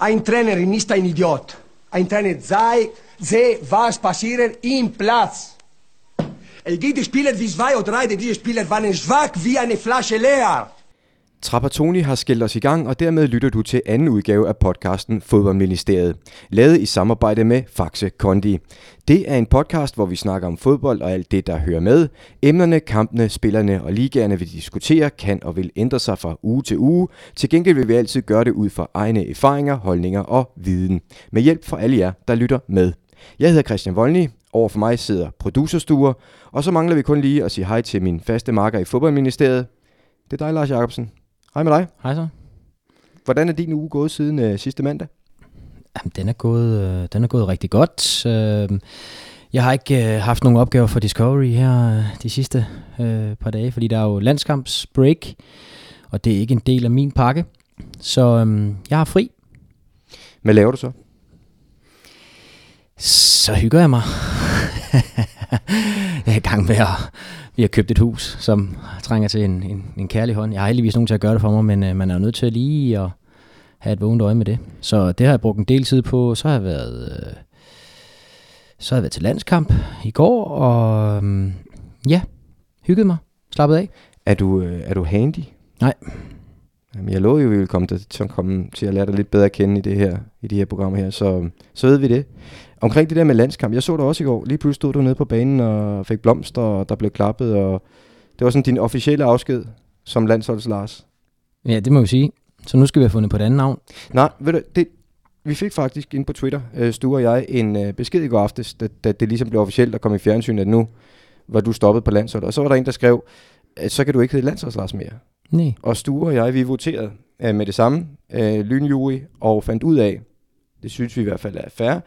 Ein Trainer ist ein Idiot. Ein Trainer sei, sehe, was passiert im Platz. Es gibt Spieler wie zwei oder drei, diese Spieler waren schwach wie eine Flasche leer. Trapattoni har skældt os i gang, og dermed lytter du til anden udgave af podcasten Fodboldministeriet, lavet i samarbejde med Faxe Kondi. Det er en podcast, hvor vi snakker om fodbold og alt det, der hører med. Emnerne, kampene, spillerne og ligaerne, vi diskuterer, kan og vil ændre sig fra uge til uge. Til gengæld vil vi altid gøre det ud fra egne erfaringer, holdninger og viden. Med hjælp fra alle jer, der lytter med. Jeg hedder Christian Voldny. Over for mig sidder producerstuer, og så mangler vi kun lige at sige hej til min faste marker i Fodboldministeriet. Det er dig, Lars Jacobsen. Hej med dig. Hej så. Hvordan er din uge gået siden øh, sidste mandag? Jamen, den er gået, øh, den er gået rigtig godt. Øh, jeg har ikke øh, haft nogen opgaver for Discovery her øh, de sidste øh, par dage, fordi der er jo landskampsbreak, og det er ikke en del af min pakke. Så øh, jeg har fri. Hvad laver du så? Så hygger jeg mig. jeg er i gang med at... Vi har købt et hus, som trænger til en, en, en kærlig hånd. Jeg har heldigvis nogen til at gøre det for mig, men øh, man er jo nødt til lige at have et vågent øje med det. Så det har jeg brugt en del tid på. Så har jeg været... Øh, så har jeg været til landskamp i går, og øh, ja, hygget mig. Slappet af. Er du, øh, er du handy? Nej. Jamen, jeg lovede jo, at vi ville komme til, til, at komme til at lære dig lidt bedre at kende i, det her, i de her programmer her, så, så ved vi det. Omkring det der med landskamp, jeg så dig også i går. Lige pludselig stod du nede på banen og fik blomster, og der blev klappet, og det var sådan din officielle afsked som landsholds Lars. Ja, det må vi sige. Så nu skal vi have fundet på et andet navn. Nej, ved du, det, vi fik faktisk ind på Twitter, øh, Stue og jeg, en øh, besked i går aftes, da, da det ligesom blev officielt at komme i fjernsyn, at nu var du stoppet på landsholdet. Og så var der en, der skrev, at så kan du ikke hedde landsholds Lars mere. Nej. Og Stue og jeg, vi voterede øh, med det samme, øh, lynjury, og fandt ud af, det synes vi i hvert fald er fair,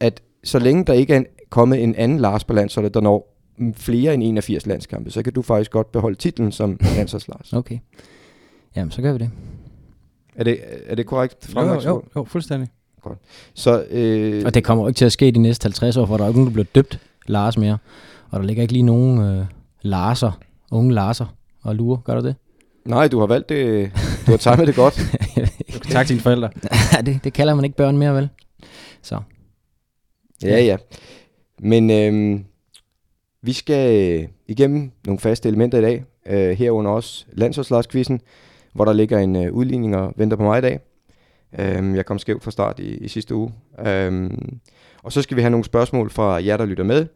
at så længe der ikke er en, kommet en anden Lars på landsholdet, der når flere end 81 landskampe, så kan du faktisk godt beholde titlen som landsholds Lars. Okay. Jamen, så gør vi det. Er det, er det korrekt? Jo, jo, jo, jo, fuldstændig. Så, øh, Og det kommer jo ikke til at ske de næste 50 år, for der er jo ikke nogen, der bliver døbt Lars mere. Og der ligger ikke lige nogen øh, Larser, unge Larser og lurer. Gør der det? nej, du har valgt det, du har timet det godt. Tak til dine forældre. det, det kalder man ikke børn mere, vel? Så. Ja, ja. Men øh, vi skal øh, igennem nogle faste elementer i dag, øh, herunder også landsholdslagskvisten, hvor der ligger en øh, udligning og venter på mig i dag. Øh, jeg kom skævt fra start i, i sidste uge. Øh, og så skal vi have nogle spørgsmål fra jer, der lytter med.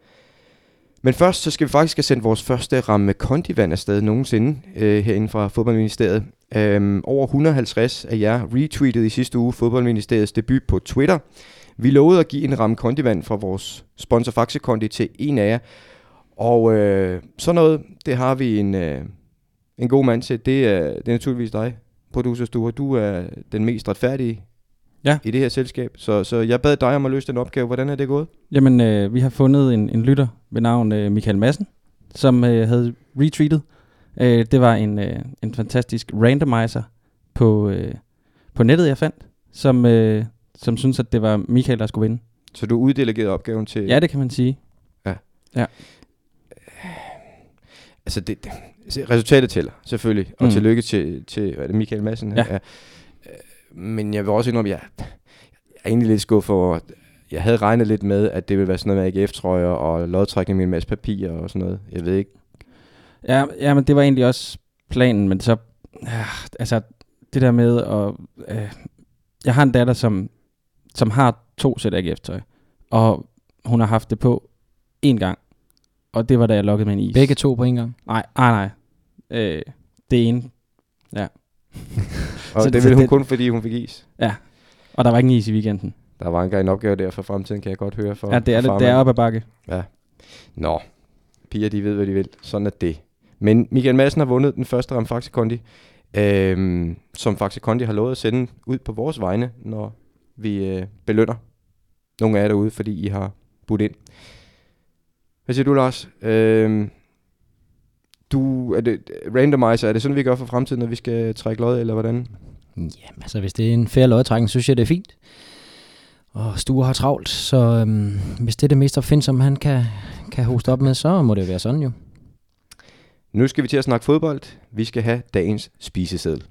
Men først så skal vi faktisk have sendt vores første ramme kondivand afsted nogensinde øh, herinde fra Fodboldministeriet. Øh, over 150 af jer retweetede i sidste uge Fodboldministeriets debut på Twitter. Vi lovede at give en ramme kondivand fra vores sponsor Faxe Kondi til en af jer. Og øh, sådan noget, det har vi en, øh, en god mand til. Det er, det er naturligvis dig, producer Sture. Du er den mest retfærdige Ja. i det her selskab. Så, så jeg bad dig om at løse den opgave. Hvordan er det gået? Jamen, øh, vi har fundet en, en lytter ved navn øh, Michael Madsen, som øh, havde retweetet. Øh, det var en, øh, en fantastisk randomizer på, øh, på nettet, jeg fandt, som, øh, som synes at det var Michael, der skulle vinde. Så du uddelegerede opgaven til... Ja, det kan man sige. Altså, det, det, resultatet tæller, selvfølgelig. Og Mm. tillykke til, til er det Michael Madsen. Ja. Øh, Men jeg vil også indrømme, at jeg, jeg er egentlig lidt skuffet over, jeg havde regnet lidt med, at det ville være sådan noget med AGF-trøjer og lodtrækning med en masse papir og sådan noget. Jeg ved ikke. Ja, ja, men det var egentlig også planen, men så, ja, altså, det der med at, øh, jeg har en datter, som, som har to sæt AGF-tøj, og hun har haft det på én gang, og det var da jeg lukkede med en is. Begge to på en gang. Nej, nej, nej. Øh, det ene. Og Så- det ville hun det- kun, fordi hun fik is. Og der var ikke en is i weekenden. Der var engang en opgave der for fremtiden, kan jeg godt høre. For, Ja, det er, for det, det er op ad bakke. Nå, piger de ved, hvad de vil. Sådan er det. Men Michael Madsen har vundet den første Ram Faxe Kondi, øhm, som Faxe Kondi har lovet at sende ud på vores vegne, når vi øh, belønner nogle af jer derude, fordi I har budt ind. Hvad siger du, Lars? Øhm, du, er det, randomizer, er det sådan, vi gør for fremtiden, når vi skal trække lod, eller hvordan? Jamen, altså hvis det er en fair lodtrækning, synes jeg, det er fint. Og Stue har travlt, så øhm, hvis det er det mest opfindsomme, han kan, kan hoste op med, så må det være sådan jo. Nu skal vi til at snakke fodbold. Vi skal have dagens spiseseddel.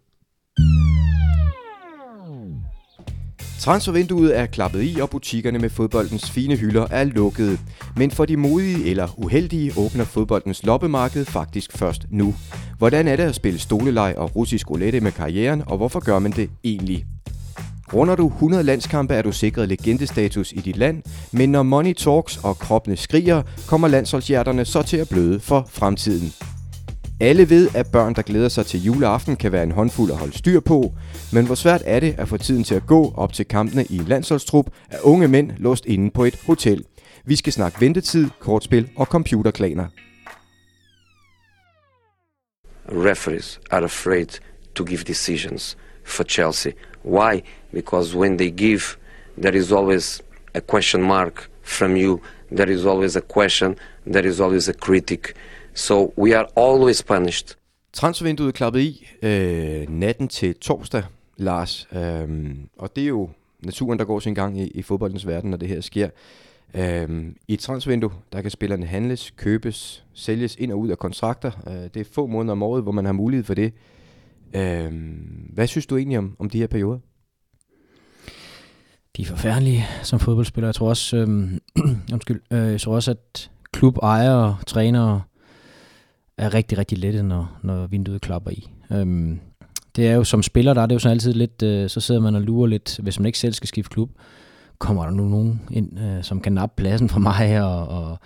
Transfervinduet er klappet i, og butikkerne med fodboldens fine hylder er lukkede. Men for de modige eller uheldige åbner fodboldens loppemarked faktisk først nu. Hvordan er det at spille stoleleg og russisk roulette med karrieren, og hvorfor gør man det egentlig? Runder du 100 landskampe, er du sikret legendestatus i dit land, men når money talks og kroppene skriger, kommer landsholdshjerterne så til at bløde for fremtiden. Alle ved, at børn, der glæder sig til juleaften, kan være en håndfuld at holde styr på, men hvor svært er det at få tiden til at gå op til kampene i en landsholdstrup af unge mænd låst inde på et hotel. Vi skal snakke ventetid, kortspil og computerklaner. Referees are afraid to give decisions for Chelsea. Why? Because when they give, there is always a question mark from you. There is always a question. There is always a critic. So we are always punished. Transfervinduet klappet i øh, natten til torsdag, Lars. Øhm, og det er jo naturen, der går sin gang i, i fodboldens verden, når det her sker. Øhm, I et transfervindue, der kan spillerne handles, købes, sælges ind og ud af kontrakter. Øh, det er få måneder om året, hvor man har mulighed for det. Øhm, hvad synes du egentlig om, om de her perioder? De er forfærdelige som fodboldspillere. Jeg tror også, øhm, undskyld, øh, jeg tror også at klubejere, trænere, er rigtig, rigtig lette, når, når vinduet klapper i. Øhm, det er jo som spiller, der er det jo sådan altid lidt, øh, så sidder man og lurer lidt, hvis man ikke selv skal skifte klub, kommer der nu nogen ind, øh, som kan nappe pladsen for mig og, og,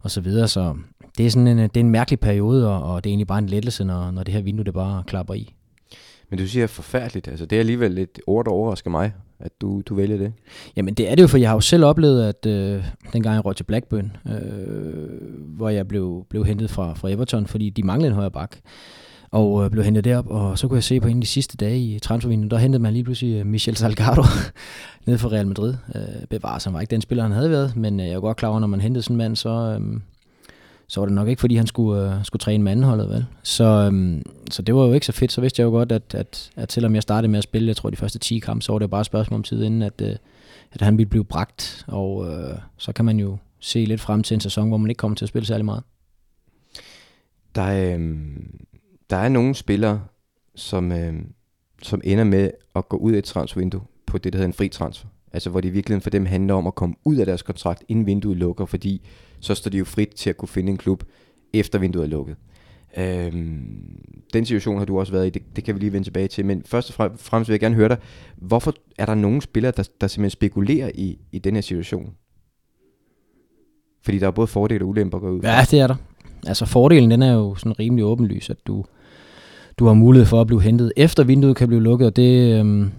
og så videre. Så det er sådan en, øh, det er en mærkelig periode, og, og det er egentlig bare en lettelse, når, når det her vindue det bare klapper i. Men du siger forfærdeligt. Altså, det er alligevel lidt ord, der overrasker mig, at du, du vælger det. Jamen det er det jo, for jeg har jo selv oplevet, at øh, dengang jeg råd til Blackburn, øh, hvor jeg blev, blev hentet fra, fra Everton, fordi de manglede en højre bak, og øh, blev hentet derop, og så kunne jeg se på en af de sidste dage i transfervinduet, der hentede man lige pludselig øh, Michel Salgado ned fra Real Madrid. Øh, bevares, han var ikke den spiller, han havde været, men øh, jeg er godt klar over, når man hentede sådan en mand, så, øh, så var det nok ikke, fordi han skulle, øh, skulle træne med andenholdet, vel? Så, øhm, så det var jo ikke så fedt. Så vidste jeg jo godt, at, at, at selvom jeg startede med at spille, jeg tror de første 10 kampe, så var det bare et spørgsmål om tid, inden at, øh, at han ville blive bragt. Og øh, så kan man jo se lidt frem til en sæson, hvor man ikke kommer til at spille særlig meget. Der er, øh, der er nogle spillere, som, øh, som ender med at gå ud af et transfervindue på det, der hedder en fri transfer. Altså hvor det i virkeligheden for dem handler om at komme ud af deres kontrakt, inden vinduet lukker, fordi så står de jo frit til at kunne finde en klub, efter vinduet er lukket. Øhm, den situation har du også været i, det, det kan vi lige vende tilbage til, men først og fremmest vil jeg gerne høre dig, hvorfor er der nogle spillere, der, der simpelthen spekulerer i, i den her situation? Fordi der er både fordele og ulemper at gå ud. Ja, det er der. Altså fordelen, den er jo sådan rimelig åbenlys, at du, du har mulighed for at blive hentet efter vinduet kan blive lukket, og det, øhm,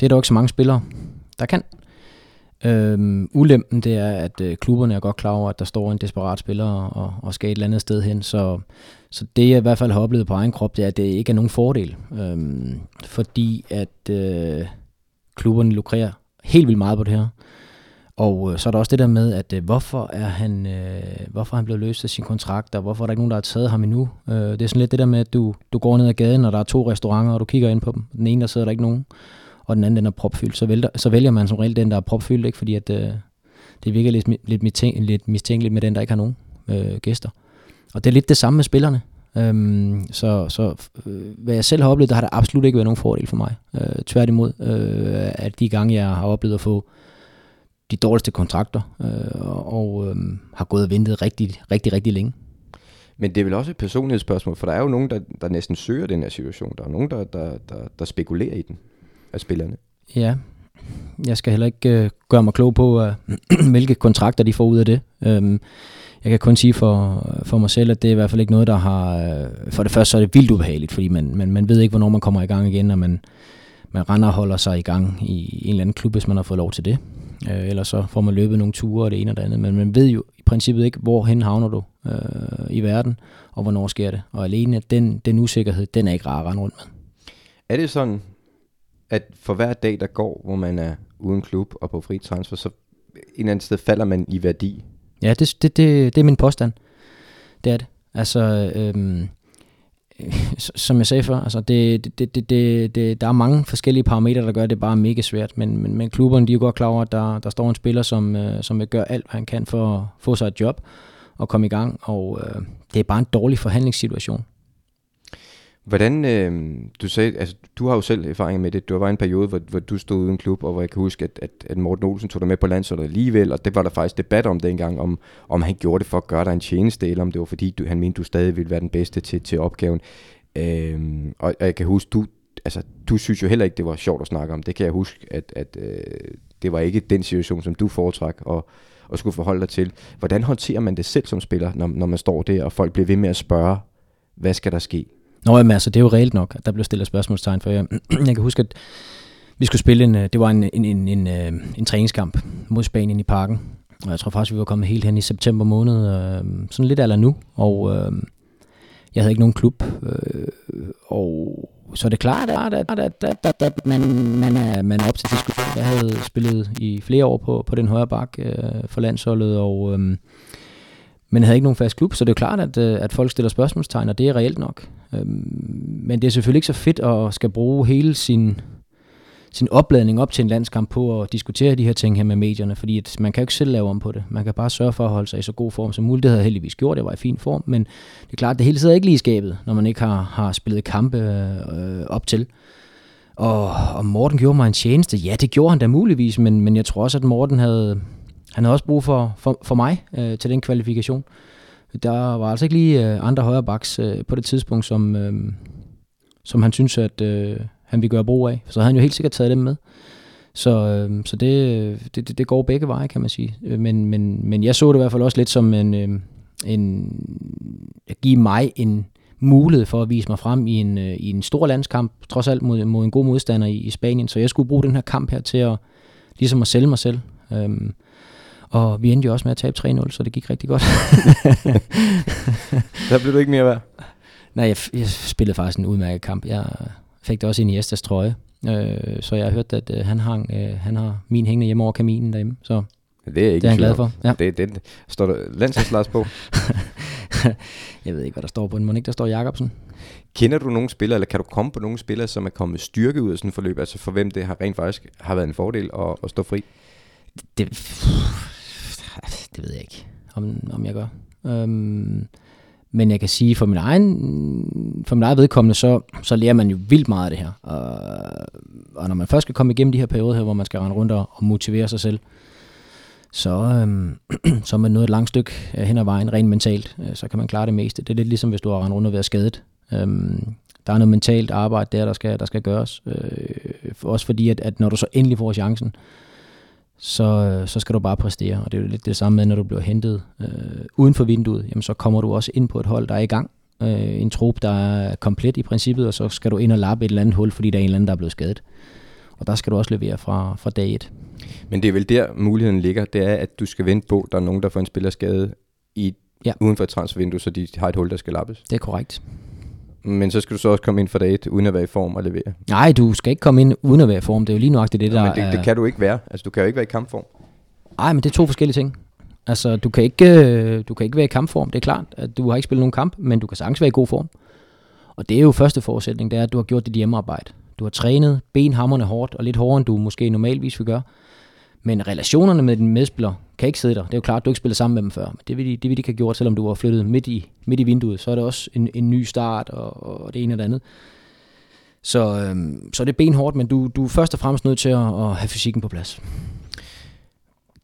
det er der jo ikke så mange spillere, der kan. Øhm, ulempen det er, at øh, klubberne er godt klar over, at der står en desperat spiller og, og skal et eller andet sted hen. Så, så det jeg i hvert fald har oplevet på egen krop, det er, at det ikke er nogen fordel. Øhm, fordi at øh, klubberne lukrerer helt vildt meget på det her. Og øh, så er der også det der med, at øh, hvorfor er han øh, hvorfor er han blevet løst af sin kontrakt, og hvorfor er der ikke nogen, der har taget ham endnu? Øh, det er sådan lidt det der med, at du, du går ned ad gaden, og der er to restauranter, og du kigger ind på dem. Den ene, der sidder der ikke nogen og den anden den er propfyldt, så, vælger, så vælger man som regel den, der er propfyldt, ikke? fordi at, øh, det virker lidt, lidt, mistænk, lidt mistænkeligt med den, der ikke har nogen øh, gæster. Og det er lidt det samme med spillerne. Øhm, så så øh, hvad jeg selv har oplevet, der har der absolut ikke været nogen fordel for mig. Øh, tværtimod, øh, at de gange, jeg har oplevet at få de dårligste kontrakter, øh, og øh, har gået og ventet rigtig, rigtig, rigtig længe. Men det er vel også et personlighedsspørgsmål, for der er jo nogen, der, der næsten søger den her situation. Der er nogen, der, der, der, der spekulerer i den af spillerne. Ja, jeg skal heller ikke øh, gøre mig klog på, øh, hvilke kontrakter de får ud af det. Øhm, jeg kan kun sige for, for mig selv, at det er i hvert fald ikke noget, der har... Øh, for det første så er det vildt ubehageligt, fordi man, man, man ved ikke, hvornår man kommer i gang igen, og man, man render og holder sig i gang i en eller anden klub, hvis man har fået lov til det. Øh, eller så får man løbet nogle ture og det ene og det andet. Men man ved jo i princippet ikke, hvorhen havner du øh, i verden, og hvornår sker det. Og alene den, den usikkerhed, den er ikke rar at rende rundt med. Er det sådan, at for hver dag, der går, hvor man er uden klub og på fri transfer, så en eller anden sted falder man i værdi. Ja, det, det, det, det er min påstand. Det er det. Altså, øhm, som jeg sagde før, altså det, det, det, det, det, der er mange forskellige parametre, der gør det bare mega svært, men, men, men klubberne de er jo godt klar over, at der, der står en spiller, som, øh, som vil gøre alt, hvad han kan for at få sig et job og komme i gang, og øh, det er bare en dårlig forhandlingssituation. Hvordan, øh, du sagde, altså du har jo selv erfaring med det, du var en periode, hvor, hvor du stod uden klub, og hvor jeg kan huske, at, at, at Morten Olsen tog dig med på landsholdet alligevel, og det var der faktisk debat om dengang, om, om han gjorde det for at gøre dig en tjeneste, eller om det var fordi, du, han mente, du stadig ville være den bedste til, til opgaven. Øh, og, og jeg kan huske, du, altså, du synes jo heller ikke, det var sjovt at snakke om. Det kan jeg huske, at, at øh, det var ikke den situation, som du foretræk og, og skulle forholde dig til. Hvordan håndterer man det selv som spiller, når, når man står der, og folk bliver ved med at spørge, hvad skal der ske? Nå, jamen, altså, det er jo reelt nok, at der blev stillet spørgsmålstegn, for jeg, jeg kan huske, at vi skulle spille en, øh, det var en, en, en, en, øh, en træningskamp mod Spanien i parken, og jeg tror faktisk, vi var kommet helt hen i september måned, øh, sådan lidt aller nu, og øh, jeg havde ikke nogen klub, øh, og så er det klart, at, at, at, at, at, at man, man, er, man er op til diskussion. Jeg havde spillet i flere år på, på den højre bak øh, for landsholdet, og, øh, men havde ikke nogen fast klub, så det er jo klart, at, øh, at folk stiller spørgsmålstegn, og det er reelt nok. Øhm, men det er selvfølgelig ikke så fedt at skal bruge hele sin sin opladning op til en landskamp på at diskutere de her ting her med medierne, fordi at man kan jo ikke selv lave om på det. Man kan bare sørge for at holde sig i så god form som muligt. Det havde jeg heldigvis gjort, jeg var i fin form, men det er klart, det hele sidder ikke lige i skabet, når man ikke har, har spillet kampe øh, op til. Og, og Morten gjorde mig en tjeneste. Ja, det gjorde han da muligvis, men, men jeg tror også, at Morten havde, han havde også brug for, for, for mig øh, til den kvalifikation. Der var altså ikke lige øh, andre højre baks øh, på det tidspunkt, som, øh, som han synes, at, øh, han ville gøre brug af. Så havde han jo helt sikkert taget dem med. Så, øh, så det, det, det går begge veje, kan man sige. Øh, men, men, men jeg så det i hvert fald også lidt som en, øh, en at give mig en mulighed for at vise mig frem i en, øh, i en stor landskamp, trods alt mod, mod en god modstander i, i Spanien. Så jeg skulle bruge den her kamp her til at, ligesom at sælge mig selv. Øhm, og vi endte jo også med at tabe 3-0, så det gik rigtig godt. Der blev du ikke mere værd? Nej, jeg, jeg spillede faktisk en udmærket kamp. Jeg, fik det også ind i Estes trøje. Øh, så jeg har hørt, at øh, han, hang, øh, han har min hængende hjemme over kaminen derhjemme. Så det er, ikke det er han glad for. Ja. Det, det, står der landsholdslars på? jeg ved ikke, hvad der står på den. Må ikke, der står Jakobsen? Kender du nogle spillere, eller kan du komme på nogle spillere, som er kommet styrke ud af sådan et forløb, altså for hvem det har rent faktisk har været en fordel at, at stå fri? Det, det ved jeg ikke, om, om jeg gør. Øhm, men jeg kan sige, for min egen, for min egen vedkommende, så, så lærer man jo vildt meget af det her. Og, og når man først skal komme igennem de her perioder her, hvor man skal rende rundt og, og motivere sig selv, så, øhm, så er man nået et langt stykke øh, hen ad vejen, rent mentalt. Øh, så kan man klare det meste. Det er lidt ligesom, hvis du har rendt rundt og været skadet. Øhm, der er noget mentalt arbejde der, der skal, der skal gøres. Øh, også fordi, at, at når du så endelig får chancen, øh, så, så skal du bare præstere. Og det er jo lidt det samme med, når du bliver hentet øh, uden for vinduet, jamen så kommer du også ind på et hold, der er i gang. Øh, en trup, der er komplet i princippet, og så skal du ind og lappe et eller andet hul, fordi der er en eller anden, der er blevet skadet. Og der skal du også levere fra, fra dag et. Men det er vel der, muligheden ligger, det er, at du skal vente på, der er nogen, der får en spiller skade i, ja. uden for et transfervindue, så de har et hul, der skal lappes. Det er korrekt. Men så skal du så også komme ind for dag uden at være i form og levere. Nej, du skal ikke komme ind uden at være i form. Det er jo lige nøjagtigt det, der ja, men det, det kan du ikke være. Altså, du kan jo ikke være i kampform. Nej, men det er to forskellige ting. Altså, du kan, ikke, øh, du kan ikke være i kampform. Det er klart, at du har ikke spillet nogen kamp, men du kan sagtens være i god form. Og det er jo første forudsætning, det er, at du har gjort dit hjemmearbejde. Du har trænet benhammerne hårdt, og lidt hårdere, end du måske normalvis vil gøre. Men relationerne med din medspiller kan ikke sidde der. Det er jo klart, at du ikke spiller sammen med dem før. Men det vil de, det vil de ikke have gjort, selvom du var flyttet midt i, midt i vinduet. Så er det også en, en ny start og, og det ene og det andet. Så, øhm, så det er benhårdt, men du, du er først og fremmest nødt til at, at have fysikken på plads.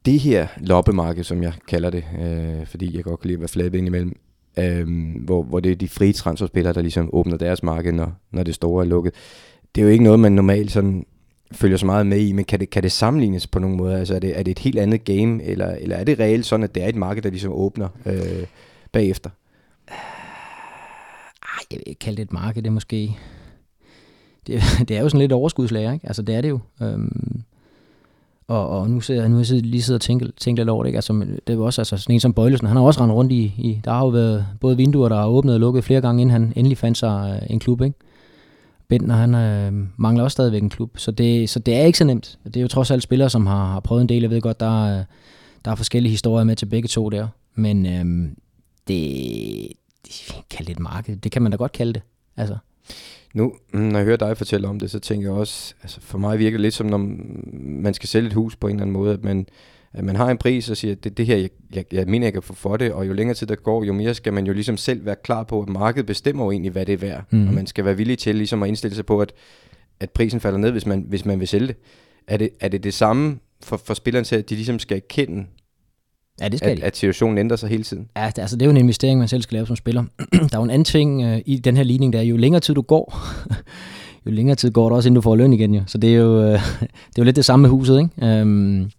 Det her loppemarked, som jeg kalder det, øh, fordi jeg godt kan lide at være flabet indimellem, øh, hvor, hvor det er de frie transferspillere, der ligesom åbner deres marked, når, når det store er lukket. Det er jo ikke noget, man normalt sådan følger så meget med i, men kan det, kan det sammenlignes på nogen måde? Altså er det, er det et helt andet game, eller, eller er det reelt sådan, at det er et marked, der ligesom åbner øh, bagefter? Ej, jeg vil kalde det et marked, det er måske... Det, det er jo sådan lidt overskudslager, ikke? Altså det er det jo. Øhm, og, og nu ser jeg, nu jeg lige sidder og tænker, tænker lidt over det, ikke? Altså, det er jo også altså, sådan en som Bøjlesen, han har også rendt rundt i, i, der har jo været både vinduer, der har åbnet og lukket flere gange, inden han endelig fandt sig øh, en klub, ikke? Bentner, han øh, mangler også stadigvæk en klub, så det, så det er ikke så nemt. Det er jo trods alt spillere, som har, har prøvet en del. Jeg ved godt, der er, der er forskellige historier med til begge to der, men øh, det, det kan det et marked. Det kan man da godt kalde det. Altså. Nu, når jeg hører dig fortælle om det, så tænker jeg også, altså for mig virker det lidt som, når man skal sælge et hus på en eller anden måde, at man, man har en pris og siger, at det, det her, jeg, jeg, jeg mener, jeg kan få for det, og jo længere tid der går, jo mere skal man jo ligesom selv være klar på, at markedet bestemmer jo egentlig, hvad det er værd, mm. og man skal være villig til ligesom at indstille sig på, at, at prisen falder ned, hvis man, hvis man vil sælge det. Er det er det, det samme for, for spillerne til, at de ligesom skal erkende, Ja, det skal at, de. at situationen ændrer sig hele tiden? Ja, det- altså det er jo en investering, man selv skal lave som spiller. der er jo en anden ting øh, i den her ligning, der er, jo længere tid du går, jo længere tid går det også, inden du får løn igen. Jo. Så det er jo, øh, det er jo lidt det samme med huset. Ikke? Øhm,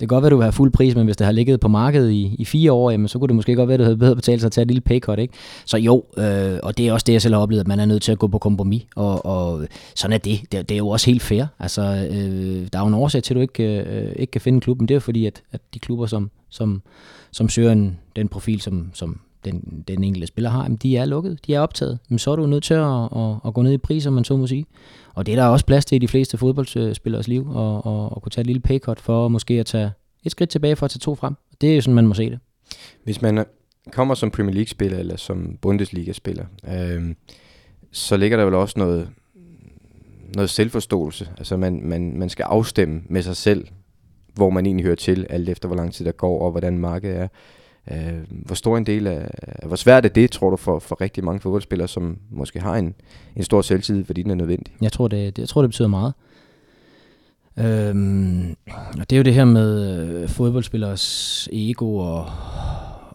det kan godt være, at du har fuld pris, men hvis det har ligget på markedet i, i fire år, jamen, så kunne det måske godt være, at du havde bedre betalt sig at tage et lille paycut. Ikke? Så jo, øh, og det er også det, jeg selv har oplevet, at man er nødt til at gå på kompromis, og, og sådan er det. det. Det er jo også helt fair. Altså, øh, der er jo en årsag til, at du ikke, øh, ikke kan finde klubben. det er jo fordi, at, at de klubber, som, som, som søger en, den profil, som, som den, den enkelte spiller har, jamen, de er lukket, de er optaget. Men så er du nødt til at, at, at gå ned i pris, man så må sige. Og det er der også plads til i de fleste fodboldspillers liv, og, og, og kunne tage et lille paycut for måske at tage et skridt tilbage for at tage to frem. Det er jo sådan, man må se det. Hvis man kommer som Premier League-spiller eller som Bundesliga-spiller, øh, så ligger der vel også noget, noget selvforståelse. Altså man, man, man skal afstemme med sig selv, hvor man egentlig hører til, alt efter hvor lang tid der går, og hvordan markedet er. Øh, hvor stor en del af, hvor svært er det, tror du, for, for rigtig mange fodboldspillere, som måske har en, en stor selvtillid, fordi den er nødvendig? Jeg tror, det, det, jeg tror, det betyder meget. Øhm, og det er jo det her med øh, fodboldspillers ego og,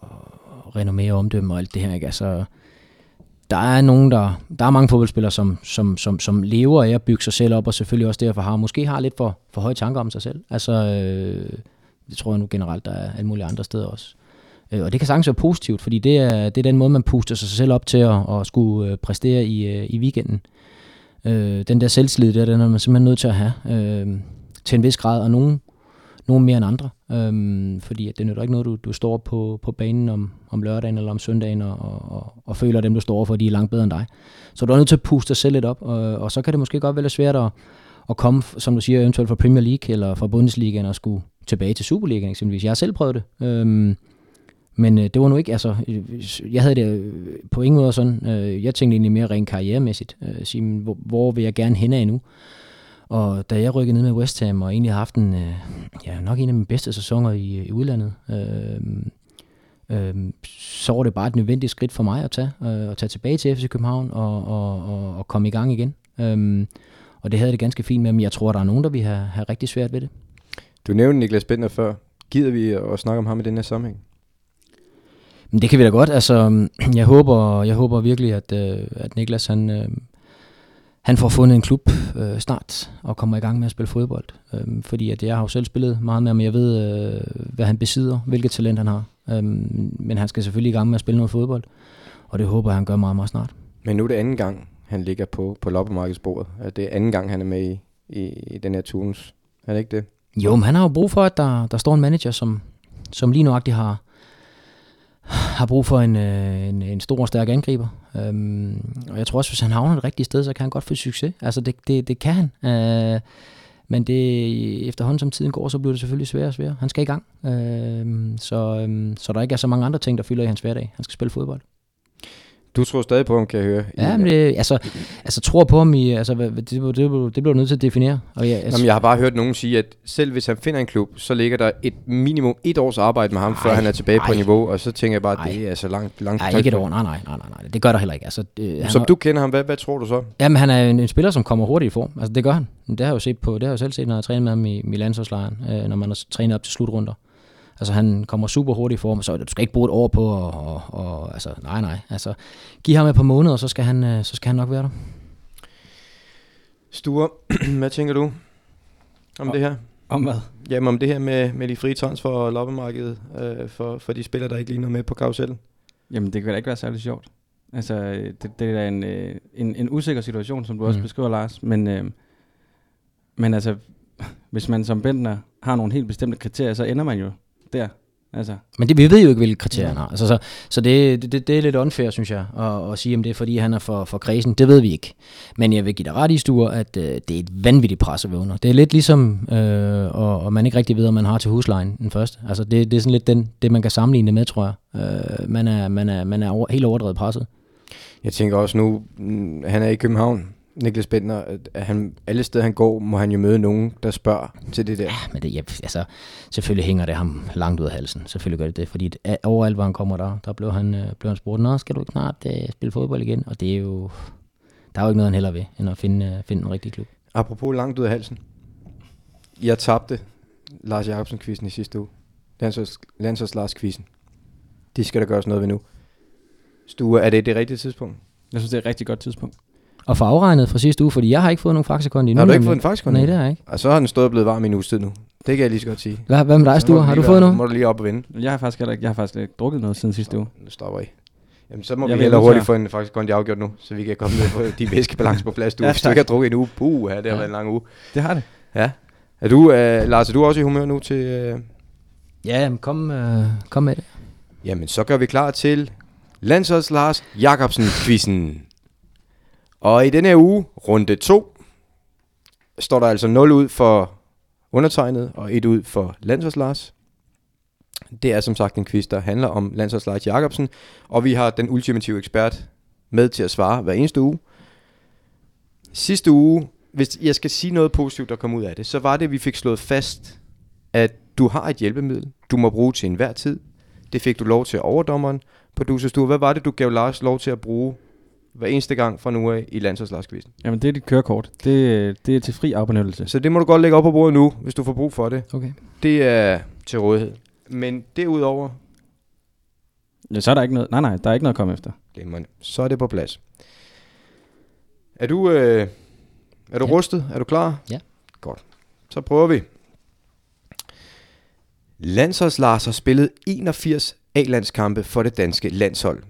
og renommé og omdømme og alt det her. Ikke? Altså, der er nogen, der, der er mange fodboldspillere, som, som, som, som lever af at bygge sig selv op, og selvfølgelig også derfor har, måske har lidt for, for høje tanker om sig selv. Altså, øh, det tror jeg nu generelt, der er alle mulige andre steder også. Øh, Øh, og det kan sagtens være positivt, fordi det er, det er den måde, man puster sig selv op til at, at skulle øh, præstere i, øh, i weekenden. Øh, den der selvtillid der, den er man simpelthen nødt til at have øh, til en vis grad, og nogen, nogen mere end andre. Øh, fordi at det nytter ikke noget, du, du står på, på banen om, om lørdagen eller om søndagen og, og, og, og føler, at dem, du står for, de er langt bedre end dig. Så du er nødt til at puste dig selv lidt op, og, og så kan det måske godt være lidt svært at, at komme, som du siger, eventuelt fra Premier League eller fra Bundesligaen og skulle tilbage til Superligaen eksempelvis. Jeg har selv prøvet det. Øh, men øh, det var nu ikke, altså, øh, øh, jeg havde det øh, på ingen måde sådan, øh, jeg tænkte egentlig mere rent karrieremæssigt, øh, sige, hvor, hvor vil jeg gerne hen af nu? Og da jeg rykkede ned med West Ham, og egentlig har haft en, øh, ja, nok en af mine bedste sæsoner i, i udlandet, øh, øh, så var det bare et nødvendigt skridt for mig at tage, øh, at tage tilbage til FC København og, og, og, og komme i gang igen. Øh, og det havde det ganske fint med, men jeg tror, der er nogen, der vil have, have rigtig svært ved det. Du nævnte Niklas Bender før. Gider vi at snakke om ham i den her sammenhæng? Men det kan vi da godt. Altså, jeg håber, jeg håber virkelig, at, øh, at Niklas han, øh, han får fundet en klub øh, snart og kommer i gang med at spille fodbold. Øh, fordi at jeg har jo selv spillet meget med ham, jeg ved, øh, hvad han besidder, hvilket talent han har. Øh, men han skal selvfølgelig i gang med at spille noget fodbold, og det håber jeg, han gør meget, meget snart. Men nu er det anden gang, han ligger på, på loppemarkedsbordet. Det er anden gang, han er med i, i, i den her turnus. Er det ikke det? Jo, men han har jo brug for, at der, der står en manager, som, som lige nuagtigt har, har brug for en, øh, en, en stor og stærk angriber. Øhm, og jeg tror også, hvis han havner det rigtige sted, så kan han godt få succes. Altså det, det, det kan han. Øh, men det, efterhånden som tiden går, så bliver det selvfølgelig sværere og sværere. Han skal i gang. Øh, så, øh, så der ikke er så mange andre ting, der fylder i hans hverdag. Han skal spille fodbold. Du tror stadig på ham, kan jeg høre. Ja, men det, altså, altså tror på ham i, altså, det, det, det, det bliver du nødt til at definere. Og jeg, altså, Jamen, jeg har bare hørt nogen sige, at selv hvis han finder en klub, så ligger der et minimum et års arbejde med ham, ej, før Ej, han er tilbage på ej. niveau, og så tænker jeg bare, at Ej. det er så langt, langt nej, ikke et år. Nej, nej, nej, nej, nej. Det gør der heller ikke. Altså, øh, han Som har- du kender ham, hvad, hvad tror du så? Jamen, han er en, en spiller, som kommer hurtigt i form. Altså, det gør han. Det har jeg jo set på, det har jeg jo selv set, når jeg har trænet med ham i, i landsholdslejren, øh, når man har trænet op til slutrunder. Altså, han kommer super hurtigt i form, så du skal ikke bruge et år på, og, og, og altså, nej, nej. Altså, giv ham et par måneder, så skal han, øh, så skal han nok være der. Sture, hvad tænker du om det her? Om hvad? Jamen om det her med, med de frie transfer og loppemarkedet øh, for, for de spillere, der ikke lige er med på karusellen. Jamen, det kan da ikke være særlig sjovt. Altså, øh, det, det er da en, øh, en, en usikker situation, som du også Mm. beskriver, Lars. Men, øh, men altså, hvis man som Bentner har nogle helt bestemte kriterier, så ender man jo der. Altså, Men det, vi ved jo ikke, hvilke kriterier han har. Altså, så så det, det, det er lidt unfair, synes jeg, at, at sige, om det er, fordi han er for, for kredsen. Det ved vi ikke. Men jeg vil give dig ret i, Sture, at øh, det er et vanvittigt pres at være under. Det er lidt ligesom, øh, og, og man ikke rigtig ved, om man har til huslejen den første. Altså, det, det er sådan lidt den, det, man kan sammenligne det med, tror jeg. Øh, man er, man er, man er over, helt overdrevet presset. Jeg tænker også nu, han er i København. Niklas Bentner, at at han, alle steder han går, må han jo møde nogen, der spørger til det der. Ja, men det, ja, altså, selvfølgelig hænger det ham langt ud af halsen. Selvfølgelig gør det det, fordi det, overalt, hvor han kommer der, der blev han, øh, blev han spurgt, Nå, skal du ikke snart øh, spille fodbold igen? Og det er jo, der er jo ikke noget, han heller ved, end at finde, øh, finde en rigtig klub. Apropos langt ud af halsen. Jeg tabte Lars Jacobsen-quizzen i sidste uge. Landsholds, Landsholds Lars-quizzen. Det skal der gøres noget ved nu. Stue, er det det rigtige tidspunkt? Jeg synes, det er et rigtig godt tidspunkt. Og få afregnet fra sidste uge, fordi jeg har ikke fået nogen faxekonto endnu. Har du ikke fået en faxekonto? Nej, det har jeg ikke. Og så har den stået og blevet varm i en uges tid nu. Det kan jeg lige så godt sige. Hvad, hvad med dig, Sture? Har du fået noget? Må du lige op og vende. Jeg har faktisk heller ikke, jeg har faktisk ikke drukket noget siden sidste uge. Nu stopper I. Jamen, så må Jeg vi hellere hurtigt få en faktisk konti afgjort nu, så vi kan komme ned på din væskebalance på plads. Du, Ja, hvis du ikke har drukket en uge, puh, ja, det har Ja. været en lang uge. Det har det. Ja. Er du, øh, Lars, er du også i humør nu til... Øh... Ja, jamen, kom, øh, kom med det. Jamen, så gør vi klar til Landsholds Lars Jacobsen-quizzen. Og i denne her uge, runde 2, står der altså 0 ud for undertegnet og 1 ud for Landsholds Lars. Det er som sagt en quiz, der handler om Landsholds Lars Jacobsen, og vi har den ultimative ekspert med til at svare hver eneste uge. Sidste uge, hvis jeg skal sige noget positivt, der kom ud af det, så var det, at vi fik slået fast, at du har et hjælpemiddel, du må bruge til enhver tid. Det fik du lov til overdommeren. Producerstue, hvad var det, du gav Lars lov til at bruge hver eneste gang fra nu af i landsholdslagskvisten? Jamen, det er dit kørekort. Det, det er til fri afbenyttelse. Så det må du godt lægge op på bordet nu, hvis du får brug for det. Okay. Det er til rådighed. Men derudover, Ja, så er der ikke noget. Nej, nej, der er ikke noget at komme efter. glimrende, så er det på plads. Er du, øh, er du Ja. rustet? Er du klar? Ja. Godt. Så prøver vi. Landsholds Lars har spillet 81 A-landskampe for det danske landshold.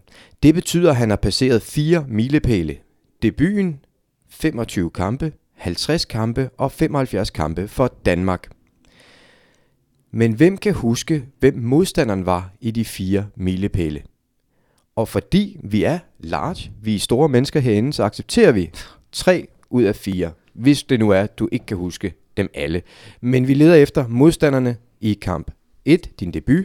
Det betyder, at han har passeret fire milepæle. Debuten, 25 kampe, 50 kampe og 75 kampe for Danmark. Men hvem kan huske, hvem modstanderen var i de fire milepæle? Og fordi vi er large, vi er store mennesker herinde, så accepterer vi tre ud af fire, hvis det nu er, at du ikke kan huske dem alle. Men vi leder efter modstanderne i kamp 1, din debut,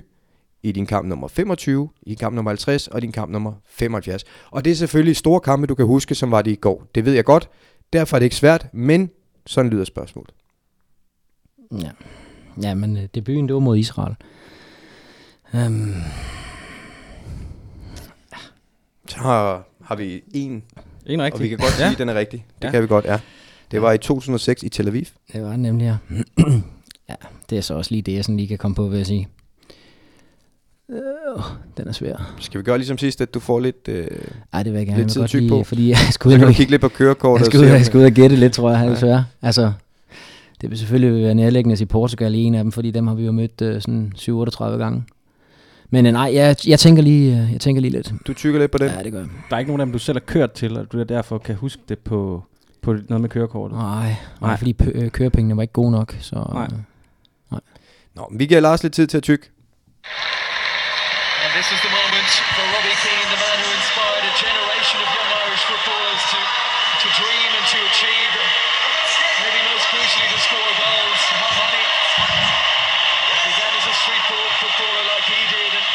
i din kamp nummer 25, i kamp nummer 50 og din kamp nummer 75. Og det er selvfølgelig store kampe, du kan huske, som var det i går. Det ved jeg godt. Derfor er det ikke svært, men sådan lyder spørgsmålet. Ja, ja men øh, debuten, det var mod Israel. Um, Så har, har vi en, En rigtig. og vi kan godt sige, at den er rigtig. Det Ja. kan vi godt, ja. Det var i 2006 i Tel Aviv. det var nemlig, ja. ja. Det er så også lige det, jeg sådan lige kan komme på, vil jeg sige. Øh, den er svær. Skal vi gøre ligesom sidst, at du får lidt... Øh, Ej, det vil jeg gerne. Lidt tid at lige, på. Fordi jeg skulle så ud kan du og- kigge lidt på kørekortet jeg og skal, ud, se, om- jeg skal ud og gætte lidt, tror jeg, Ja. desværre. Altså, det vil selvfølgelig være nærliggende i Portugal i en af dem, fordi dem har vi jo mødt uh, sådan 7-38 gange. Men uh, nej, jeg, jeg, tænker lige, uh, jeg tænker lige lidt. Du tykker lidt på den. Ja, det gør jeg. Der er ikke nogen af dem, du selv har kørt til, og du derfor kan huske det på, på noget med kørekortet. Nej, nej, Nej. fordi pø- øh, kørepengene var ikke gode nok. Så, Nej. øh, Nå, men vi giver Lars lidt tid til at tykke. And this is the moment for Robbie Keane, the man who inspired a generation of young Irish footballers to, to dream and to achieve. And maybe most crucially to score goals. Harmony began as a street fo- footballer like he did and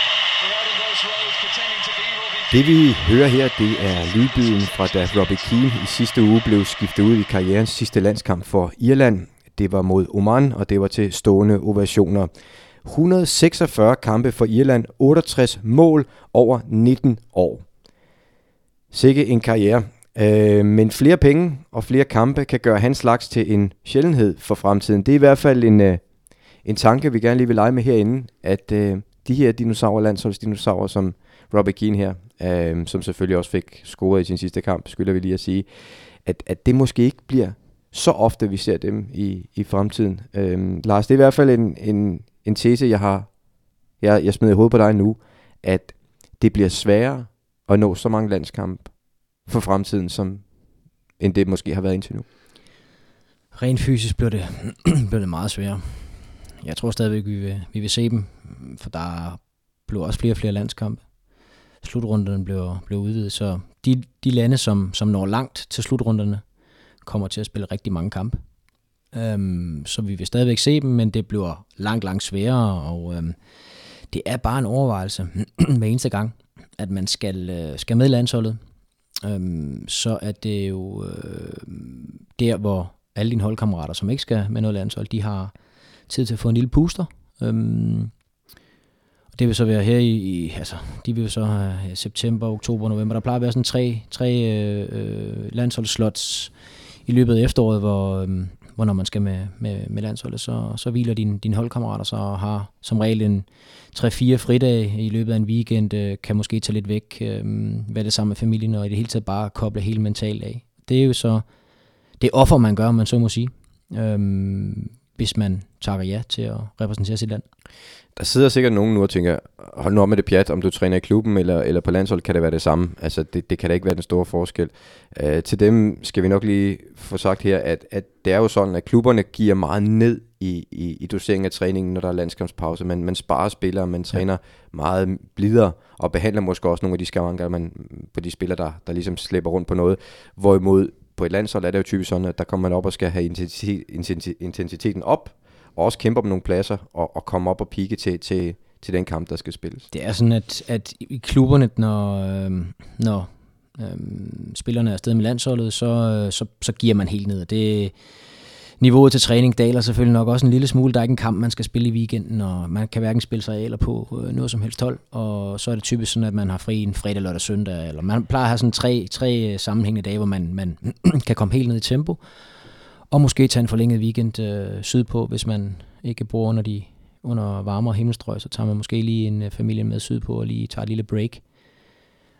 we're out on those roads pretending to be Robbie det vi hører her, det er lydbiden fra da Robbie Keane i sidste uge blev skiftet ud i karrierens sidste landskamp for Irland. Det var mod Oman, og det var til stående ovationer. 146 kampe for Irland, 68 mål over 19 år. Sikke en karriere. Øh, men flere penge og flere kampe kan gøre hans slags til en sjældenhed for fremtiden. Det er i hvert fald en, øh, en tanke, vi gerne lige vil lege med herinde, at øh, de her dinosaurer, landsholdsdinosaurer, som Robbie Keane her, øh, som selvfølgelig også fik scoret i sin sidste kamp, skylder vi lige at sige, at, at det måske ikke bliver så ofte, vi ser dem i, i fremtiden. Øh, Lars, det er i hvert fald en, en, en tese, jeg har jeg, jeg smider i hovedet på dig nu, at det bliver sværere at nå så mange landskampe for fremtiden, som end det måske har været indtil nu. Rent fysisk bliver det, bliver det meget sværere. Jeg tror stadigvæk, vi vil, vi vil se dem, for der bliver også flere og flere landskampe. Slutrunderne bliver, bliver udvidet, så de, de lande, som, som når langt til slutrunderne, kommer til at spille rigtig mange kampe. Øhm, så vi vil stadigvæk se dem, men det bliver langt, langt sværere, og øhm, det er bare en overvejelse hver eneste gang, at man skal, øh, skal med landsholdet. øhm, så er det jo øh, der, hvor alle dine holdkammerater, som ikke skal med noget landshold, de har tid til at få en lille puster. Øhm, det vil så være her i, i altså, de vil så have øh, september, oktober, november. Der plejer at være sådan tre, tre øh, øh landsholdsslots i løbet af efteråret, hvor, øh, hvor når man skal med, med, med landsholdet, så, så hviler dine, din holdkammerater så og har som regel en 3-4 fridage i løbet af en weekend, øh, kan måske tage lidt væk, øh, være det sammen med familien, og i det hele taget bare koble helt mentalt af. Det er jo så det offer, man gør, man så må sige, øh, hvis man takker ja til at repræsentere sit land. Der sidder sikkert nogen nu og tænker, hold nu op med det pjat, om du træner i klubben eller, eller på landshold, kan det være det samme. Altså, det, det kan da ikke være den store forskel. Uh, til dem skal vi nok lige få sagt her, at, at det er jo sådan, at klubberne giver meget ned i, i, i doseringen af træningen, når der er landskampspause. Man, man sparer spillere, man træner ja. meget blidere, og behandler måske også nogle af de skavanker, man, på de spillere, der, der ligesom slæber rundt på noget. Hvorimod på et landshold er det jo typisk sådan, at der kommer man op og skal have intensitet, intensiteten op, og også kæmper om nogle pladser, og, og komme op og pike til, til, til den kamp, der skal spilles. Det er sådan, at, at i klubberne, når, øh, når øh, spillerne er afsted med landsholdet, så, øh, så, så giver man helt ned. Det, niveauet til træning daler selvfølgelig nok også en lille smule. Der er ikke en kamp, man skal spille i weekenden, og man kan hverken spille sig eller på øh, noget som helst hold. Og så er det typisk sådan, at man har fri en fredag, lørdag, søndag. Eller man plejer at have sådan tre, tre øh, sammenhængende dage, hvor man, man kan komme helt ned i tempo. Og måske tage en forlænget weekend øh, sydpå, hvis man ikke bor under, de, under varmere himmelstrøg, så tager man måske lige en øh, familie med sydpå og lige tager et lille break.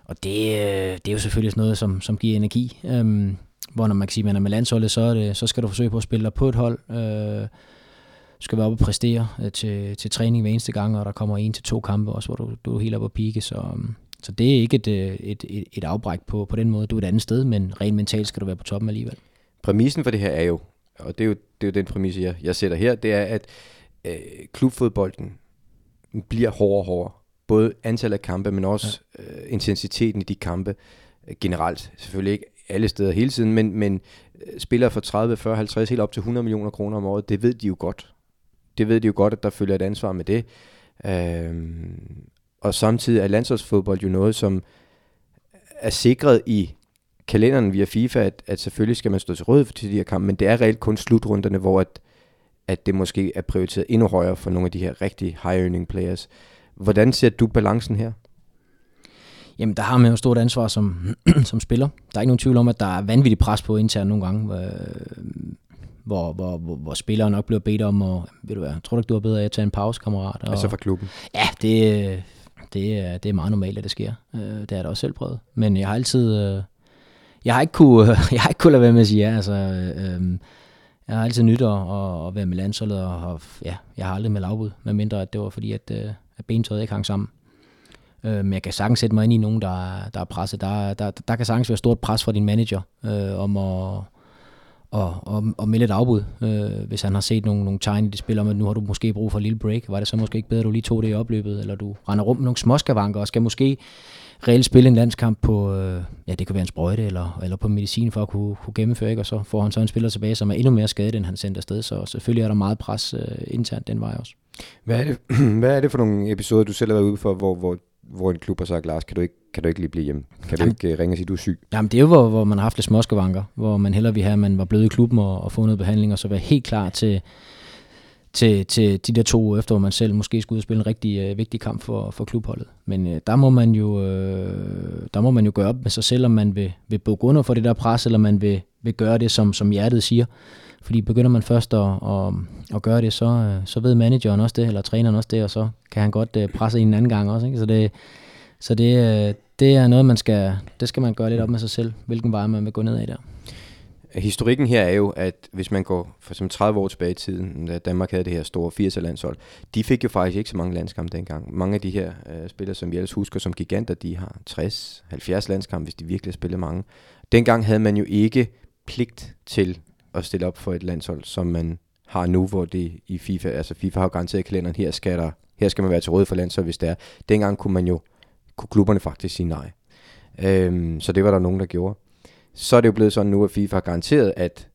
Og det, øh, det er jo selvfølgelig sådan noget, som, som giver energi. Øhm, hvor når man kan sige, at man er med landsholdet, så, er det, så skal du forsøge på at spille dig på et hold. Øh, skal være oppe og præstere øh, til, til træning hver eneste gang, og der kommer en til to kampe også, hvor du, du er helt oppe og pike. Så, øhm, så det er ikke et, øh, et, et, et afbræk på, på den måde. Du er et andet sted, men rent mentalt skal du være på toppen alligevel præmissen for det her er jo, og det er jo, det er jo den præmis, jeg, jeg sætter her, det er, at øh, klubfodbolden bliver hårdere og hårdere. Både antallet af kampe, men også ja. øh, intensiteten i de kampe øh, generelt. Selvfølgelig ikke alle steder hele tiden, men, men øh, spillere for 30, 40, 50, helt op til 100 millioner kroner om året, det ved de jo godt. Det ved de jo godt, at der følger et ansvar med det. Øh, og samtidig er landsholdsfodbold jo noget, som er sikret i kalenderen via FIFA, at, at selvfølgelig skal man stå til råd til de her kampe, men det er reelt kun slutrunderne, hvor at, at det måske er prioriteret endnu højere for nogle af de her rigtig high-earning players. Hvordan ser du balancen her? Jamen, der har man jo stort ansvar som, som spiller. Der er ikke nogen tvivl om, at der er vanvittigt pres på internt nogle gange, øh, hvor, hvor, hvor, hvor spillere nok bliver bedt om at, ved du hvad, tror du ikke, du er bedre af at tage en pause, kammerat? Og, altså fra klubben? Ja, det, det, er, det er meget normalt, at det sker. Øh, det er der også selv prøvet. Men jeg har altid, øh, jeg har ikke kunne, jeg har ikke kunne lade være med at sige ja. Altså, øh, jeg har altid nyt at, at, være med landsholdet, og, og ja, jeg har aldrig med lavbud, medmindre at det var fordi, at, øh, at bentøjet ikke hang sammen. Øh, men jeg kan sagtens sætte mig ind i nogen, der, der er presset. Der, der, der kan sagtens være stort pres fra din manager øh, om at og, og, og melde et afbud, øh, hvis han har set nogle, nogle tegn i det spil om, at nu har du måske brug for en lille break. Var det så måske ikke bedre, at du lige tog det i opløbet, eller du render rundt med nogle småskavanker og skal måske reelt spille en landskamp på, øh, ja, det kan være en sprøjte eller, eller på medicin for at kunne, kunne gennemføre, ikke? og så får han så en spiller tilbage, som er endnu mere skadet, end han sendte afsted, så selvfølgelig er der meget pres øh, internt den vej også. Hvad er, det, hvad er det for nogle episoder, du selv har været ude for, hvor, hvor, hvor en klub har sagt, Lars, kan du ikke, kan du ikke lige blive hjemme? Kan jamen, du ikke uh, ringe og sige, du er syg? Jamen det er jo, hvor, hvor man har haft lidt småskavanker, hvor man hellere vil have, at man var blevet i klubben og, og få noget behandling, og så være helt klar til, til, til de der to uger efter, hvor man selv måske skulle ud og spille en rigtig øh, vigtig kamp for, for klubholdet. Men øh, der, må man jo, øh, der må man jo gøre op med sig selv, om man vil, vil bukke under for det der pres, eller man vil, vil gøre det, som, som hjertet siger. Fordi begynder man først at, at, at gøre det, så, øh, så ved manageren også det, eller træneren også det, og så kan han godt øh, presse en anden gang også. Ikke? Så, det, så det, øh, det er noget, man skal, det skal man gøre lidt op med sig selv, hvilken vej man vil gå ned i der historikken her er jo, at hvis man går for eksempel 30 år tilbage i tiden, da Danmark havde det her store 80'er landshold, de fik jo faktisk ikke så mange landskampe dengang. Mange af de her øh, spillere, som vi ellers husker som giganter, de har 60-70 landskampe, hvis de virkelig har spillet mange. Dengang havde man jo ikke pligt til at stille op for et landshold, som man har nu, hvor det i FIFA, altså FIFA har garanteret kalenderen, her skal, der, her skal man være til råd for landshold, hvis det er. Dengang kunne man jo, kunne klubberne faktisk sige nej. Øhm, så det var der nogen, der gjorde så er det jo blevet sådan nu, at FIFA har garanteret, at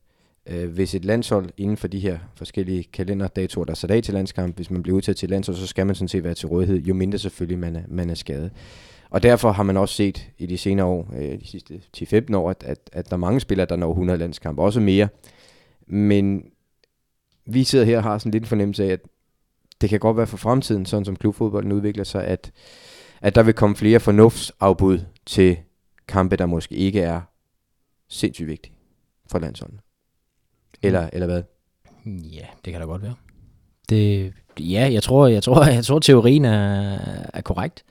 øh, hvis et landshold inden for de her forskellige kalenderdatoer, der er sat af til landskamp, hvis man bliver udtaget til et landshold, så skal man sådan set være til rådighed, jo mindre selvfølgelig man er, man er skadet. Og derfor har man også set i de senere år, øh, de sidste 10-15 år, at, at, at der er mange spillere, der når 100 landskampe, også mere. Men vi sidder her og har sådan lidt en fornemmelse af, at det kan godt være for fremtiden, sådan som klubfodbolden udvikler sig, at, at der vil komme flere fornuftsafbud til kampe, der måske ikke er sindssygt vigtige for landsholdet. Eller, eller hvad? Ja, det kan da godt være. Det, ja, jeg tror, jeg tror, jeg tror teorien er, er korrekt.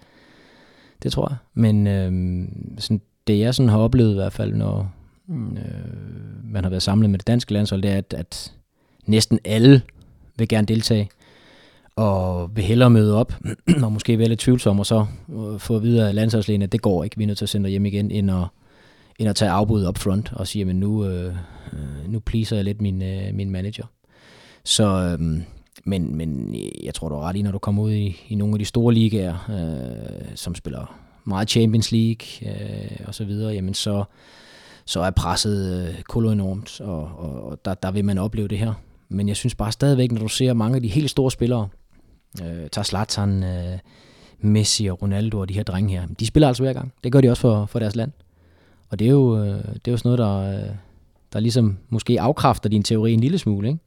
Det tror jeg. Men øh, sådan, det jeg sådan har oplevet i hvert fald, når øh, man har været samlet med det danske landshold, det er, at, at næsten alle vil gerne deltage og vil hellere møde op, og måske være lidt tvivlsom, og så øh, få at vide af landsholdslægen, at det går ikke, vi er nødt til at sende dig hjem igen, end at, end at tage afbuddet op front og sige, at nu, øh, øh, nu pleaser jeg lidt min, øh, min manager. Så, øh, men, men jeg tror, du har ret i, når du kommer ud i, i nogle af de store ligaer, øh, som spiller meget Champions League øh, og så videre, jamen så, så er presset øh, koloenormt, og, og, og der, der vil man opleve det her. Men jeg synes bare stadigvæk, når du ser mange af de helt store spillere, øh, tager Zlatan, øh, Messi og Ronaldo og de her drenge her, de spiller altså hver gang. Det gør de også for, for deres land. Og det er jo, øh, det er jo sådan noget, der, øh, der ligesom måske afkræfter din teori en lille smule, ikke?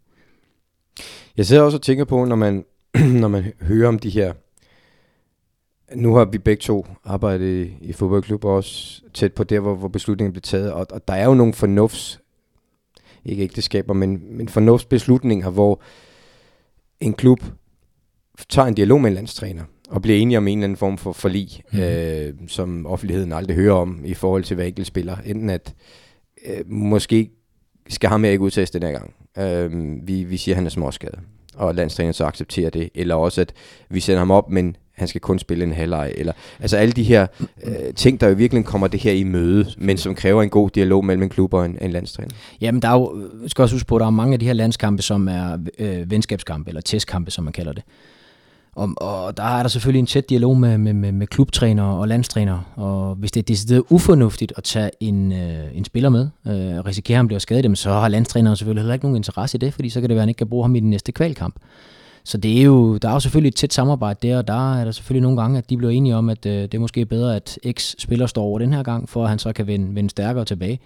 Jeg sidder også og tænker på, når man, når man hører om de her... Nu har vi begge to arbejdet i, i fodboldklubber, også tæt på der, hvor, hvor beslutningen blev taget. Og, og der er jo nogle fornufts... Ikke ægteskaber, men, men fornuftsbeslutninger, hvor en klub tager en dialog med en landstræner og bliver enige om en eller anden form for forlig, mm. øh, som offentligheden aldrig hører om i forhold til hver enkelt spiller. Enten at øh, måske skal ham ikke udtages den her gang. Øh, vi, vi siger, at han er småskadet, og landstræneren så accepterer det. Eller også, at vi sender ham op, men han skal kun spille en halvleg. Eller, altså alle de her øh, ting, der jo virkelig kommer det her i møde, men som kræver en god dialog mellem en klub og en, en landstræner. Jamen, der er jo, skal også huske på, at der er mange af de her landskampe, som er øh, venskabskampe, eller testkampe, som man kalder det. Og, og der er der selvfølgelig en tæt dialog med, med, med, med klubtræner og landstræner, og hvis det er decideret ufornuftigt at tage en, øh, en spiller med, øh, og risikere, at han bliver skadet, så har landstræneren selvfølgelig heller ikke nogen interesse i det, fordi så kan det være, at han ikke kan bruge ham i den næste kvalkamp. Så det er jo, der er jo selvfølgelig et tæt samarbejde der, og der er der selvfølgelig nogle gange, at de bliver enige om, at øh, det er måske bedre, at X spiller står over den her gang, for at han så kan vende, vende stærkere tilbage.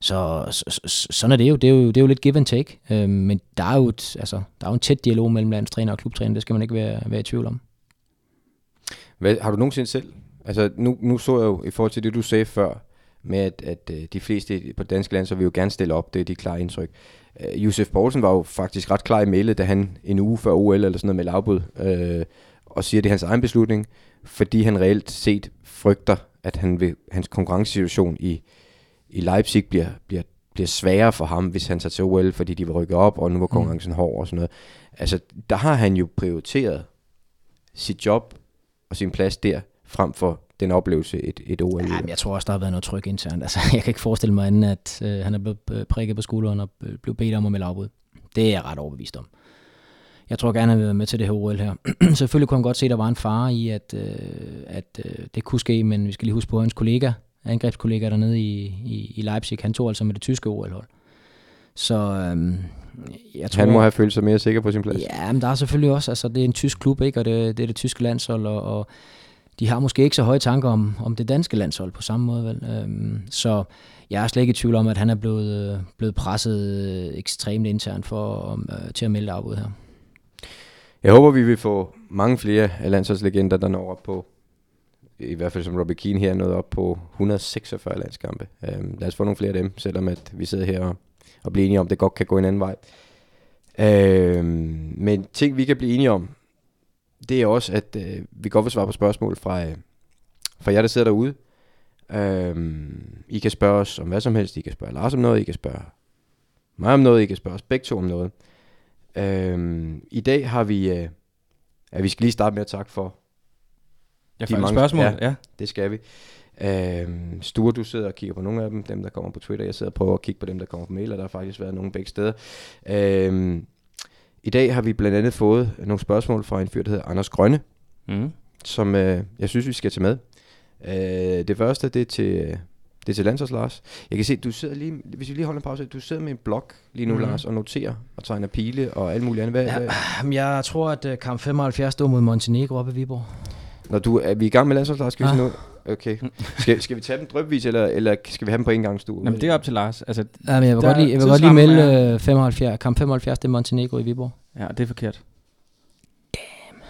Så, så, så sådan er det jo. Det er jo, det er jo lidt give and take. Øh, men der er, jo et, altså, der er jo en tæt dialog mellem landstræner og klubtræner. Det skal man ikke være, være i tvivl om. Hvad, har du nogensinde selv? Altså nu, nu så jeg jo i forhold til det, du sagde før, med at, at øh, de fleste på danske land, så vil jo gerne stille op. Det er de klare indtryk. Uh, Josef Poulsen var jo faktisk ret klar i mailet, da han en uge før OL eller sådan noget med afbud, uh, og siger, at det er hans egen beslutning, fordi han reelt set frygter, at han vil, hans konkurrencesituation i, i Leipzig bliver, bliver, bliver sværere for ham, hvis han tager til OL, fordi de vil rykke op, og nu var konkurrencen mm. hård og sådan noget. Altså, der har han jo prioriteret sit job og sin plads der, frem for den oplevelse, et, et OL. Ja, jeg tror også, der har været noget tryk internt. Altså, jeg kan ikke forestille mig anden, at øh, han er blevet prikket på skulderen og blevet bedt om at melde afbud. Det er jeg ret overbevist om. Jeg tror gerne, at han vil med til det her OL her. Selvfølgelig kunne han godt se, at der var en fare i, at, øh, at øh, det kunne ske, men vi skal lige huske på, at hans kollega, angrebskollega dernede i, i, i Leipzig, han tog altså med det tyske OL-hold. Så øhm, jeg tror, han må have følt sig mere sikker på sin plads. Ja, men der er selvfølgelig også, altså det er en tysk klub, ikke? og det, det er det tyske landshold, og, og de har måske ikke så høje tanker om, om det danske landshold på samme måde. Vel? Øhm, så jeg er slet ikke i tvivl om, at han er blevet, øh, blevet presset øh, ekstremt internt for, øh, til at melde afbud her. Jeg håber, vi vil få mange flere af landsholdslegender, der når op på, i hvert fald som Robbie Keane her, nået op på 146 landskampe. Øhm, lad os få nogle flere af dem, selvom at vi sidder her og, og bliver enige om, at det godt kan gå en anden vej. Øhm, men ting, vi kan blive enige om, det er også, at øh, vi godt vil svare på spørgsmål fra, øh, fra jer, der sidder derude. Øhm, I kan spørge os om hvad som helst. I kan spørge Lars om noget. I kan spørge mig om noget. I kan spørge os begge to om noget. Øhm, I dag har vi... Øh, ja, vi skal lige starte med at takke for... Jeg får spørgsmål, ja, ja. det skal vi. Øhm, Sture, du sidder og kigger på nogle af dem, dem der kommer på Twitter. Jeg sidder og prøver at kigge på dem, der kommer på mail, og der har faktisk været nogle begge steder. Øhm, I dag har vi blandt andet fået nogle spørgsmål fra en fyr, der hedder Anders Grønne, Mm. som øh, jeg synes, vi skal tage med. Øh, det første, det er til, Det er til landsholds, Lars. Jeg kan se, du sidder lige, hvis vi lige holder en pause, du sidder med en blok lige nu, mm. Lars, og noterer og tegner pile og alt muligt andet. Hvad, ja. Hvad, jeg tror, at øh, kamp 75 stod mod Montenegro oppe i Viborg. når du, er vi i gang med landsholds, Lars? Skal vi Ja. nu? Okay. Skal, skal vi tage dem drøbvis, eller, eller skal vi have dem på en gang, Stue? Jamen, det er op til Lars. Altså, Ja, men jeg vil Der- godt lige, jeg vil godt lige melde er- øh, 75, kamp 75, det er Montenegro i Viborg. ja, det er forkert. Damn.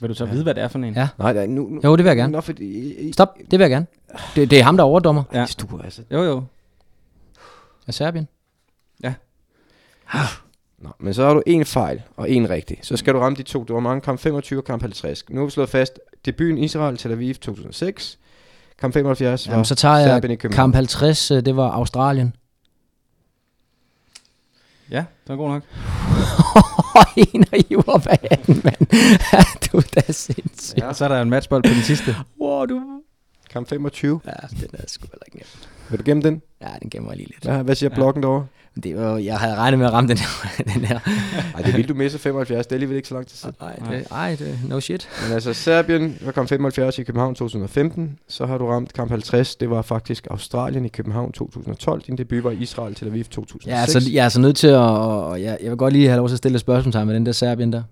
Vil du så vide, hvad det er for en? Ja. Nej, nej, nu... nu Jo, det vil jeg gerne. Nå, fordi, i, Stop, det vil jeg gerne. Det, det er ham, der er overdommer Ja. Ja. Stue, altså. Jo, jo. af Serbien. Nå, men så har du en fejl og en rigtig. Så skal du ramme de to. Du har mange kamp 25 og kamp 50. Nu har vi slået fast, debuten Israel, Tel Aviv 2006. Kamp 75 var Jamen, så tager Serbien i jeg København. kamp 50, øh, det var Australien. Ja, det var god nok. en og hiver hvad er den, mand? Ja, du er da sindssyg. Ja. Så er der en matchbold på den sidste. Wow, du... Kamp 25. Ja, den er sgu heller ikke nem. Vil du gemme den? Ja, den gemmer jeg lige lidt. Ja, hvad siger blokken derovre? Det var, jeg havde regnet med at ramme den her. den her. Ej, det vil du misse 75. Det er alligevel ikke så lang tid siden. Ej, det, ej, det, no shit. Men altså, Serbien var kamp 75 i København 2015. Så har du ramt kamp 50. Det var faktisk Australien i København 2012. Din debut var Israel Tel Aviv 2006. Ja, altså, jeg er så nødt til at... Og jeg, jeg vil godt lige have lov til at stille et spørgsmål med den der Serbien der.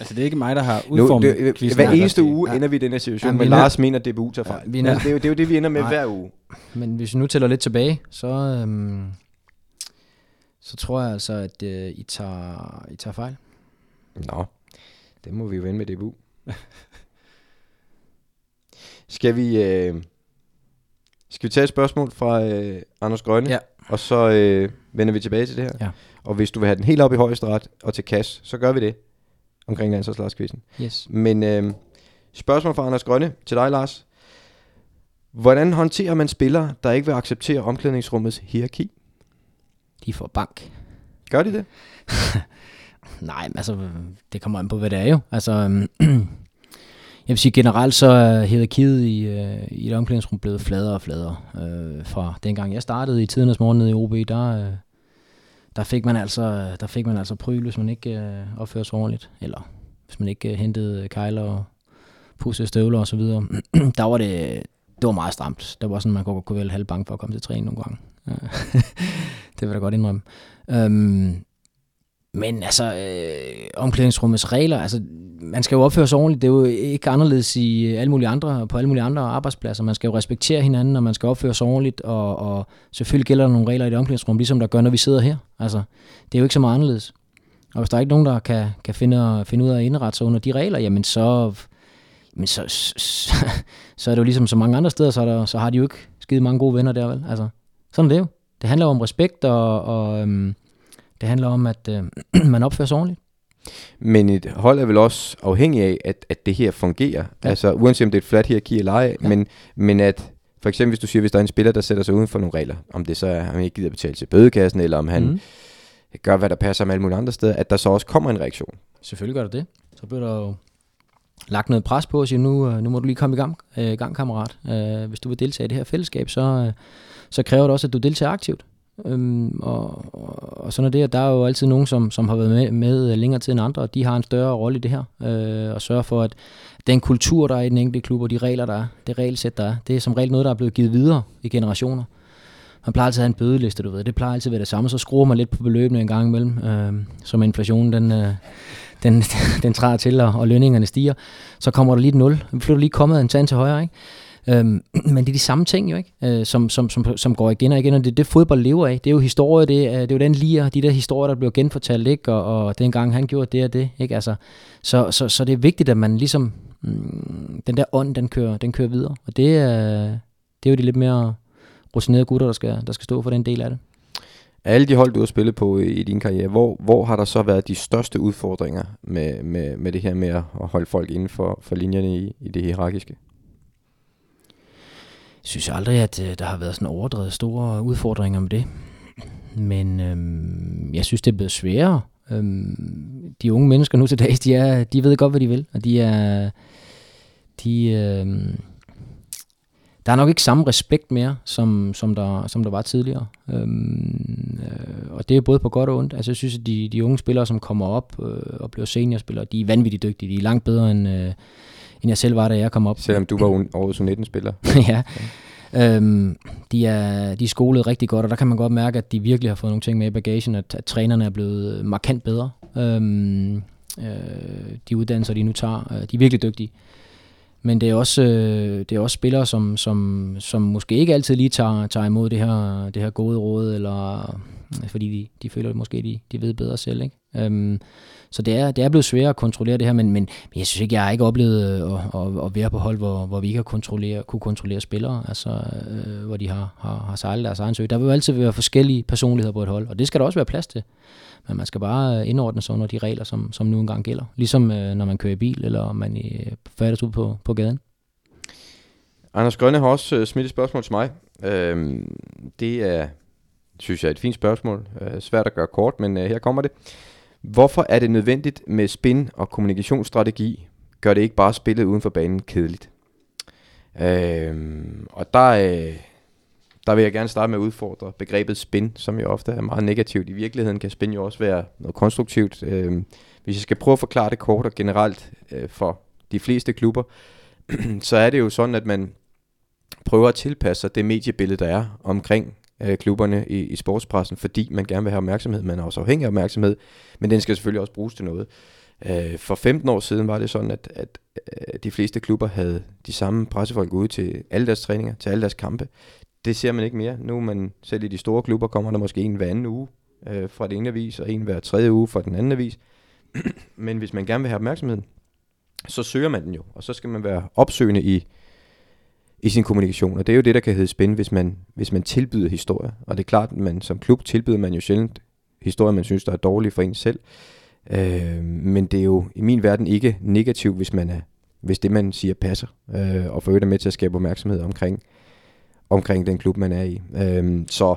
Altså, det er ikke mig, der har nu, udformet det, quizzen. hver eneste uge ja. ender vi i den her situation, Ja, men Lars mener, at DBU tager fejl. Ja, vi er Ja, nødt- det, er jo, det er jo det, vi ender med Nej. hver uge. Men hvis vi nu tæller lidt tilbage, så, øhm, så tror jeg altså, at øh, I, tager, I tager fejl. Nå, det må vi jo vende med DBU. skal vi... Øh, skal vi tage et spørgsmål fra øh, Anders Grønne? Ja. Og så øh, vender vi tilbage til det her. Ja. Og hvis du vil have den helt op i højesteret og til kasse, så gør vi det omkring landsholdslagskvisten. Yes. Men øh, spørgsmål fra Anders Grønne til dig, Lars. Hvordan håndterer man spillere, der ikke vil acceptere omklædningsrummets hierarki? De får bank. Gør de det? Nej, men altså, det kommer an på, hvad det er jo. Altså, øhm, jeg vil sige generelt, så er hierarkiet i, øh, i et omklædningsrum blevet fladere og fladere. Øh, fra dengang jeg startede i tidernes morgen nede i OB, der, øh, der, fik man altså, der fik man altså pryl, hvis man ikke øh, opførte sig ordentligt. Eller hvis man ikke øh, hentede kejler og pussede støvler og så videre. der var det, det var meget stramt. Der var sådan, man kunne, kunne være halv bange for at komme til træning nogle gange. det vil jeg da godt indrømme. Øhm, men altså, øh, omklædningsrummets regler, altså, man skal jo opføre sig ordentligt. Det er jo ikke anderledes i alle mulige andre, på alle mulige andre arbejdspladser. Man skal jo respektere hinanden, og man skal opføre sig ordentligt, og, og selvfølgelig gælder der nogle regler i det omklædningsrum, ligesom der gør, når vi sidder her. Altså, det er jo ikke så meget anderledes. Og hvis der er ikke nogen, der kan, kan finde, finde ud af at indrette sig under de regler, jamen så, men så, så, så er det jo ligesom så mange andre steder, så, der, så har de jo ikke skide mange gode venner der, vel? Altså, sådan er det jo. Det handler om respekt, og, og øhm, det handler om, at øh, man opfører sig ordentligt. Men et hold er vel også afhængig af, at, at det her fungerer. Ja. Altså uanset om det er et flat hierarki eller ej, Ja. men, men at for eksempel hvis du siger, hvis der er en spiller, der sætter sig uden for nogle regler, om det så er, at han ikke gider betale til bødekassen, eller om han mm. gør, hvad der passer med alle mulige andre steder, at der så også kommer en reaktion. Selvfølgelig gør der det. Så bliver der jo lagt noget pres på og sige, nu, øh, nu må du lige komme i gang, øh, gang kammerat. Øh, hvis du vil deltage i det her fællesskab, så, øh, så kræver det også, at du deltager aktivt. Øhm, og, og, og sådan er det, at der er jo altid nogen, som, som har været med, med øh, længere tid end andre, og de har en større rolle i det her, øh, og sørger for, at den kultur, der er i den enkelte klub, og de regler, der er, det regelsæt, der er, det er som regel noget, der er blevet givet videre i generationer. Man plejer altid at have en bødeliste, du ved. Det plejer altid at være det samme. Så skruer man lidt på beløbene en gang imellem, øh, som inflationen den, øh, den, den træder til, og, og lønningerne stiger. Så kommer der lige et nul. Vi flytter lige kommet en tand til højre, ikke? Øhm, men det er de samme ting jo, ikke? Øh, som, som, som, som går igen og igen, og det er det, fodbold lever af. Det er jo historie, det er, det er jo den lige, de der historier, der bliver genfortalt, ikke? Og, og dengang han gjorde det og det, ikke? Altså, så, så, så det er vigtigt, at man ligesom, mm, den der ånd, den kører, den kører videre. Og det er, det er jo de lidt mere rutinerede gutter, der skal, der skal stå for den del af det. Alle de hold, du har spillet på i, i din karriere, hvor, hvor har der så været de største udfordringer med, med, med det her med at holde folk inden for, for linjerne i, i det hierarkiske? Jeg synes aldrig, at øh, der har været sådan overdrevet store udfordringer med det. Men øhm, jeg synes, det er blevet sværere. Øhm, de unge mennesker nu til dags, de, er, de ved godt, hvad de vil. Og de er... De, øhm, der er nok ikke samme respekt mere, som, som, der, som der var tidligere. Øhm, øh, og det er både på godt og ondt. Altså, jeg synes, at de, de unge spillere, som kommer op øh, og bliver seniorspillere, de er vanvittigt dygtige. De er langt bedre, end, øh, end jeg selv var, da jeg kom op. Selvom du var un- årets U19-spiller. ja. Øhm, de, er, de er skolet rigtig godt, og der kan man godt mærke, at de virkelig har fået nogle ting med i bagagen, at, at trænerne er blevet markant bedre. Øhm, øh, de uddannelser, de nu tager, øh, de er virkelig dygtige. Men det er også, øh, det er også spillere, som, som, som måske ikke altid lige tager, tager imod det her, det her gode råd, eller øh, fordi de, de føler at måske, de, de ved bedre selv. Ikke? Øhm, så det er, det er blevet sværere at kontrollere det her, men, men, jeg synes ikke, jeg har ikke oplevet øh, at, at, at være på hold, hvor, hvor vi ikke har kontrollere, kunne kontrollere spillere, altså øh, hvor de har, har, har sejlet deres egen sø. Der vil jo altid være forskellige personligheder på et hold, og det skal der også være plads til. Men man skal bare indordne sig under de regler, som, som nu engang gælder. Ligesom øh, når man kører i bil, eller man øh, færdes ud på, på gaden. Anders Grønne har også øh, smidt et spørgsmål til mig. Øh, det er, synes jeg, er et fint spørgsmål. Øh, svært at gøre kort, men øh, her kommer det. Hvorfor er det nødvendigt med spin og kommunikationsstrategi? Gør det ikke bare spillet uden for banen kedeligt? Øhm, og der, øh, der vil jeg gerne starte med at udfordre begrebet spin, som jo ofte er meget negativt. I virkeligheden kan spin jo også være noget konstruktivt. Øhm, hvis jeg skal prøve at forklare det kort og generelt øh, for de fleste klubber, så er det jo sådan, at man prøver at tilpasse sig det mediebillede, der er omkring øh, klubberne i, i sportspressen, fordi man gerne vil have opmærksomhed. Man er også afhængig af opmærksomhed, men den skal selvfølgelig også bruges til noget. Øh, for 15 år siden var det sådan, at, at øh, de fleste klubber havde de samme pressefolk ude til alle deres træninger, til alle deres kampe. Det ser man ikke mere. Nu man selv i de store klubber kommer der måske en hver anden uge øh, fra den ene avis, og en hver tredje uge fra den anden avis. men hvis man gerne vil have opmærksomhed, så søger man den jo, og så skal man være opsøgende i, i sin kommunikation, og det er jo det, der kan hedde spændende, hvis man, hvis man tilbyder historier. Og det er klart, at man som klub tilbyder man jo sjældent historier, man synes, der er dårlige for en selv. Øh, men det er jo i min verden ikke negativt, hvis, man er, hvis det, man siger, passer, øh, og for øvrigt er med til at skabe opmærksomhed omkring, omkring den klub, man er i. Øh, så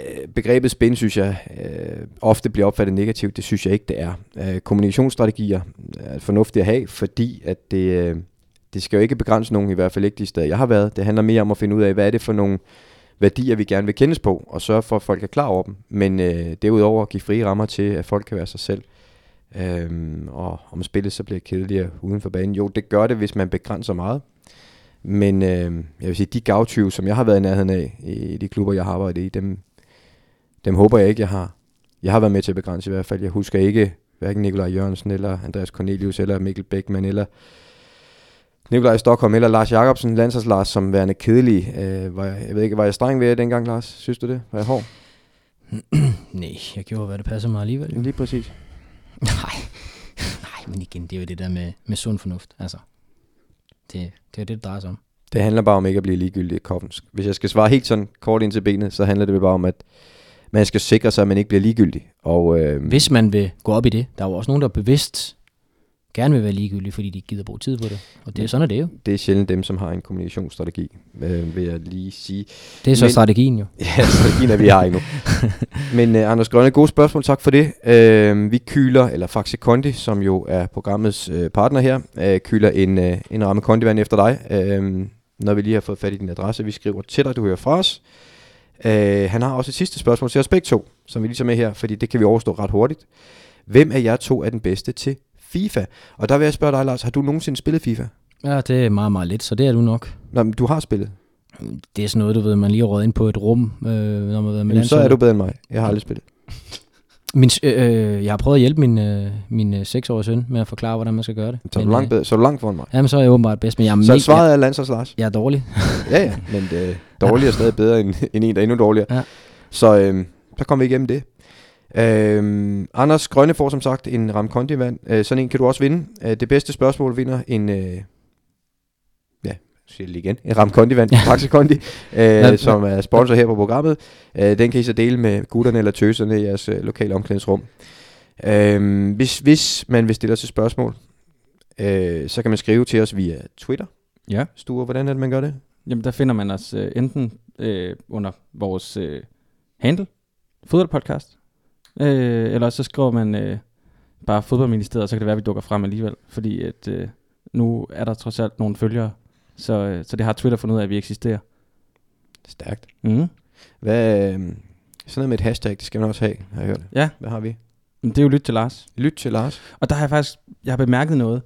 øh, begrebet spænd, synes jeg, øh, ofte bliver opfattet negativt. Det synes jeg ikke, det er. Øh, kommunikationsstrategier er fornuftigt at have, fordi at det... Øh, det skal jo ikke begrænse nogen, i hvert fald ikke de steder, jeg har været. Det handler mere om at finde ud af, hvad er det for nogle værdier, vi gerne vil kendes på, og sørge for, at folk er klar over dem. Men øh, derudover at give frie rammer til, at folk kan være sig selv. Øhm, og om spillet så bliver kedeligere uden for banen. Jo, det gør det, hvis man begrænser meget. Men øh, jeg vil sige, de gavtyve, som jeg har været i nærheden af, i de klubber, jeg har arbejdet i, dem, dem håber jeg ikke, jeg har. Jeg har været med til at begrænse i hvert fald. Jeg husker ikke hverken Nikolaj Jørgensen, eller Andreas Cornelius, eller Mikkel Beckmann, eller Nikolaj Stockholm eller Lars Jakobsen, Landsers Lars, som værende kedelig. Øh, var jeg, jeg ved ikke, var jeg streng ved det dengang, Lars? Synes du det? Var jeg hård? Nej, jeg gjorde, hvad det passer mig alligevel. Lige præcis. Nej, nej, men igen, det er jo det der med, med sund fornuft. Altså, det, det er jo det, det drejer sig om. Det handler bare om ikke at blive ligegyldig i koppen. Hvis jeg skal svare helt sådan kort ind til benet, så handler det bare om, at man skal sikre sig, at man ikke bliver ligegyldig. Og, øh, Hvis man vil gå op i det, der er jo også nogen, der bevidst gerne vil være ligegyldige, fordi de ikke gider bruge tid på det. Og det, Ja. sådan er det jo. det er sjældent dem, som har en kommunikationsstrategi, øh, vil jeg lige sige. Det er så Men- strategien jo. Ja, strategien er vi har endnu. Men uh, Anders Grønne, gode spørgsmål, tak for det. Uh, vi kyler, eller Faxe Kondi, som jo er programmets uh, partner her, uh, kyler en, uh, en ramme kondivand efter dig, uh, når vi lige har fået fat i din adresse. Vi skriver til dig, du hører fra os. Uh, han har også et sidste spørgsmål til os begge to, som vi ligesom er her, fordi det kan vi overstå ret hurtigt. Hvem af jer to er den bedste til FIFA? Og der vil jeg spørge dig, Lars, har du nogensinde spillet FIFA? Ja, det er meget, meget lidt, så det er du nok. Nå, men du har spillet. Det er sådan noget, du ved, man lige har råd ind på et rum, øh, når man har med Jamen, så er du bedre end mig. Jeg har aldrig spillet. Min, øh, øh, jeg har prøvet at hjælpe min, øh, min øh, 6-årige søn med at forklare, hvordan man skal gøre det. Så er du langt, øh, bedre, så er du langt foran mig. Jamen, så er jeg åbenbart bedst, men jeg er, Så mega, svaret er Landsers Lars. jeg er dårlig. Ja, ja, men øh, dårligere er stadig bedre end, end en, der er endnu dårligere. Ja. Så øh, så kom vi igennem det. Øh, Anders Grønne får som sagt en Ram Kondi-vand. Øh, sådan en kan du også vinde. Øh, det bedste spørgsmål vinder en... Øh, ja, siger det igen. En Ram Kondi-vand fra Faxe Kondi, øh, som er sponsor her på programmet. Øh, den kan I så dele med gutterne eller tøserne i jeres øh, lokale omklædningsrum. Øh, hvis, hvis man vil stille os et spørgsmål, øh, så kan man skrive til os via Twitter. Ja. Sture, hvordan er det, man gør det? Jamen, der finder man os øh, enten øh, under vores øh, handle, fodboldpodcast, øh, eller så skriver man øh, bare fodboldministeriet, så kan det være, at vi dukker frem alligevel, fordi at, øh, nu er der trods alt nogle følgere, så, øh, så det har Twitter fundet ud af, at vi eksisterer. Stærkt. Mm. Hvad, øh, sådan noget med et hashtag, det skal man også have, har jeg hørt. Ja, Hvad har vi? det er jo lyt til Lars. Lyt til Lars. Og der har jeg faktisk jeg har bemærket noget,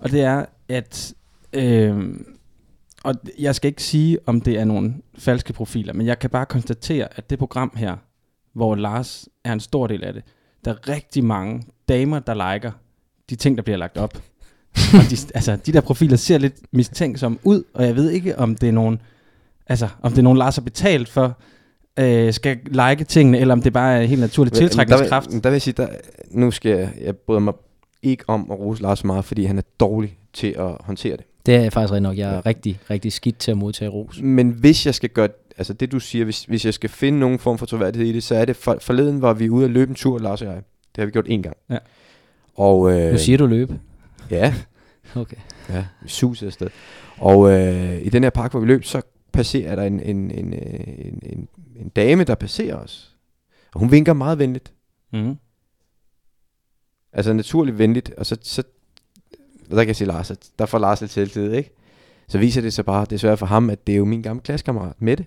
og det er, at øh, og jeg skal ikke sige, om det er nogle falske profiler, men jeg kan bare konstatere, at det program her, hvor Lars er en stor del af det, der er rigtig mange damer, der liker de ting, der bliver lagt op. og de, altså, de der profiler ser lidt mistænksomme ud, og jeg ved ikke, om det er nogen, altså, om det er nogen, Lars har betalt for, øh, skal like tingene, eller om det bare er helt naturlig tiltrækningskraft. Der, vil- der vil jeg sige, der, nu skal jeg, jeg bryder mig ikke om at rose Lars meget, fordi han er dårlig til at håndtere det. Det er faktisk rigtig nok. Jeg er rigtig, rigtig skidt til at modtage ros. Men hvis jeg skal gøre, altså det du siger, hvis, hvis jeg skal finde nogen form for troværdighed i det, så er det, for, forleden var vi ude at løbe en tur, Lars og jeg. Det har vi gjort én gang. Ja. Og, øh, Nu siger du løb. Ja, Okay. ja, vi susede afsted. Og øh, i den her park, hvor vi løb, så passerer der en, en, en, øh, en, en, en dame, der passerer os. Og hun vinker meget venligt. Mm. Altså naturligt venligt. Og så, så der kan jeg sige Lars, at der får Lars lidt selvtid, ikke? Så viser det sig bare, desværre for ham, at det er jo min gamle klassekammerat, Mette.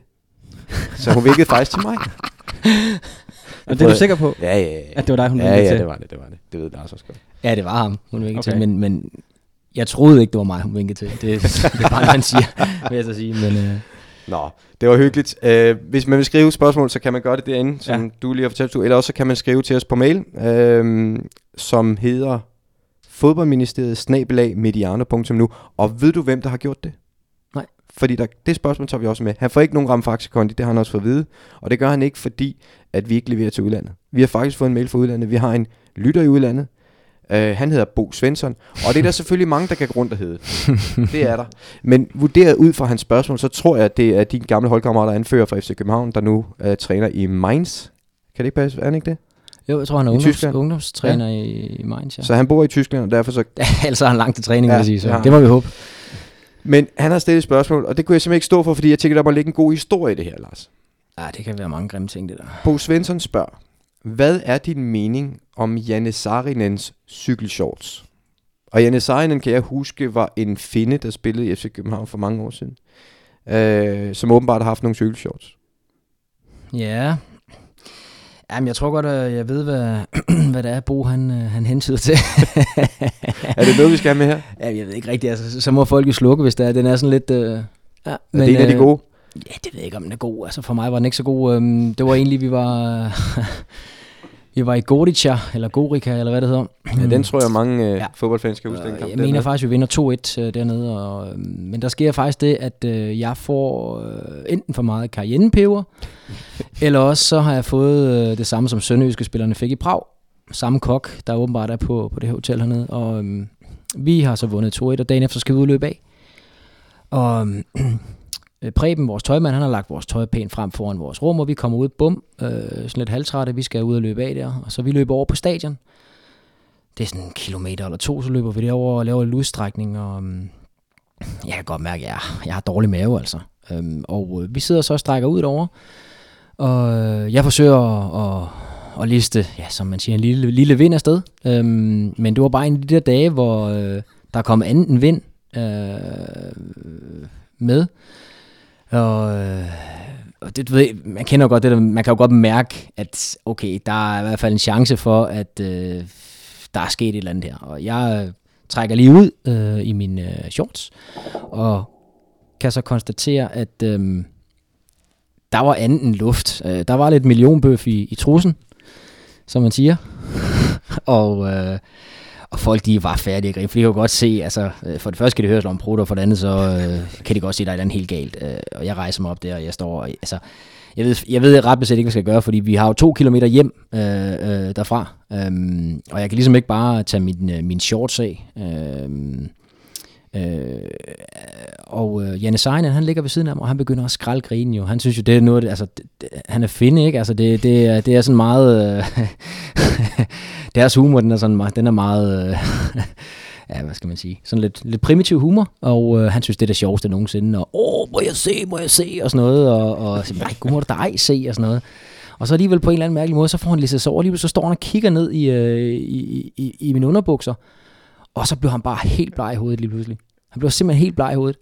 Så hun vinkede faktisk til mig. Og det er du sikker på, Ja, ja, ja. at det var dig, hun Ja, vinkede ja, til? det var det, det var det. Det ved Lars også godt. Ja, det var ham, hun vinkede Okay. til. Men, men jeg troede ikke, det var mig, hun vinkede til. Det, det er bare, hvad han siger, vil jeg så sige. Men, øh, Nå, det var hyggeligt. Uh, hvis man vil skrive spørgsmål, så kan man gøre det derinde, som Ja. du lige har fortalt. du. Eller også så kan man skrive til os på mail, uh, som hedder fodboldministeriet snabelag mediano.nu. Og ved du, hvem der har gjort det? Fordi der, det spørgsmål tager vi også med. Han får ikke nogen ramfaxekonti, det har han også fået at vide. Og det gør han ikke, fordi at vi ikke leverer til udlandet. Vi har faktisk fået en mail fra udlandet. Vi har en lytter i udlandet. Uh, han hedder Bo Svensson. Og det er der selvfølgelig mange, der kan gå rundt og hedde. det er der. Men vurderet ud fra hans spørgsmål, så tror jeg, at det er din gamle holdkammerat, der anfører fra FC København, der nu uh, træner i Mainz. Kan det ikke passe? Er han ikke det? jo, jeg tror, han er I ungdoms, Tyskland? ungdomstræner i, i Mainz. Ja. Så han bor i Tyskland, og derfor så... altså har han langt til træning, Ja, vil jeg sige. Så ja. det må vi håbe. Men han har stillet et spørgsmål, og det kunne jeg simpelthen ikke stå for, fordi jeg tænker, der må ligge en god historie i det her, Lars. Ja, det kan være mange grimme ting, det der. Bo Svensson spørger, hvad er din mening om Janne Sarinens cykelshorts? Og Janne Sarinen, kan jeg huske, var en finde, der spillede i FC København for mange år siden. Øh, som åbenbart har haft nogle cykelshorts. Ja. Jamen, jeg tror godt, at jeg ved, hvad, hvad det er, Bo han, øh, han hentyder til. Er det noget, vi skal have med her? ja, jeg ved ikke rigtigt. Altså, så- må folk jo slukke, hvis det er. Den er sådan lidt... Øh, ja, er det en af de øh, gode? Ja, det ved jeg ikke, om den er god. Altså, for mig var den ikke så god. Øhm, det var egentlig, vi var... vi var i Gorica, eller Gorica, eller hvad det hedder. Ja, den tror jeg, mange øh, Ja. fodboldfans skal huske. Den Og kamp jeg dernede. mener faktisk, vi vinder 2-1 øh, dernede. Og, øh, men der sker faktisk det, at øh, jeg får øh, enten for meget cayennepeber, eller også så har jeg fået øh, det samme, som sønderjyske spillerne fik i Prag. Samme kok, der åbenbart er på, på det her hotel hernede. Og øh, vi har så vundet 2-1, og dagen efter skal vi udløbe af. Og øh, Øh, Preben, vores tøjmand, han har lagt vores tøj pænt frem foran vores rum, og vi kommer ud, bum, øh, sådan lidt halvtrætte, vi skal ud og løbe af der. Og så vi løber over på stadion det er sådan en kilometer eller to, så løber vi derover og laver en udstrækning, og um, jeg kan godt mærke, at jeg, jeg har dårlig mave, altså. Um, og øh, vi sidder så og strækker ud derover, og øh, jeg forsøger at, at, at liste, ja, som man siger, en lille, lille vind afsted. Um, men det var bare en af de der dage, hvor øh, der kom anden vind øh, med, og... Øh, og det, du ved, man kender jo godt det der, man kan jo godt mærke, at okay, der er i hvert fald en chance for, at øh, der er sket et eller andet her. Og jeg øh, trækker lige ud øh, i mine øh, shorts, og kan så konstatere, at øh, der var anden luft. Øh, der var lidt millionbøf i, i trussen, som man siger. og, øh, og folk, de var færdige at grine, for de kan jo godt se, altså, øh, for det første kan de høre om prutter, og for det andet, så øh, kan de godt se, at der er et andet helt galt. Øh, og jeg rejser mig op der, og jeg står, og, altså, jeg ved, jeg ved ret beset ikke, hvad jeg skal gøre, fordi vi har jo to kilometer hjem øh, øh, derfra, øh, og jeg kan ligesom ikke bare tage min, øh, min shorts af. øh, øh, og øh, Janne Seinen, han ligger ved siden af mig, og han begynder at skralde grinen jo. Han synes jo, det er noget, altså, det, det, han er finde, ikke? Altså, det, det, er, det er sådan meget... Øh, deres humor, den er sådan meget, den er meget... Øh, ja, hvad skal man sige, sådan lidt, lidt primitiv humor, og øh, han synes, det er det sjoveste nogensinde, og åh, må jeg se, må jeg se, og sådan noget, og, og nej, gud, må du dig se, og sådan noget. Og så alligevel på en eller anden mærkelig måde, så får han lige sig over, alligevel så står han og kigger ned i, øh, i, i, i mine underbukser, og så blev han bare helt bleg i hovedet lige pludselig. Han blev simpelthen helt bleg i hovedet.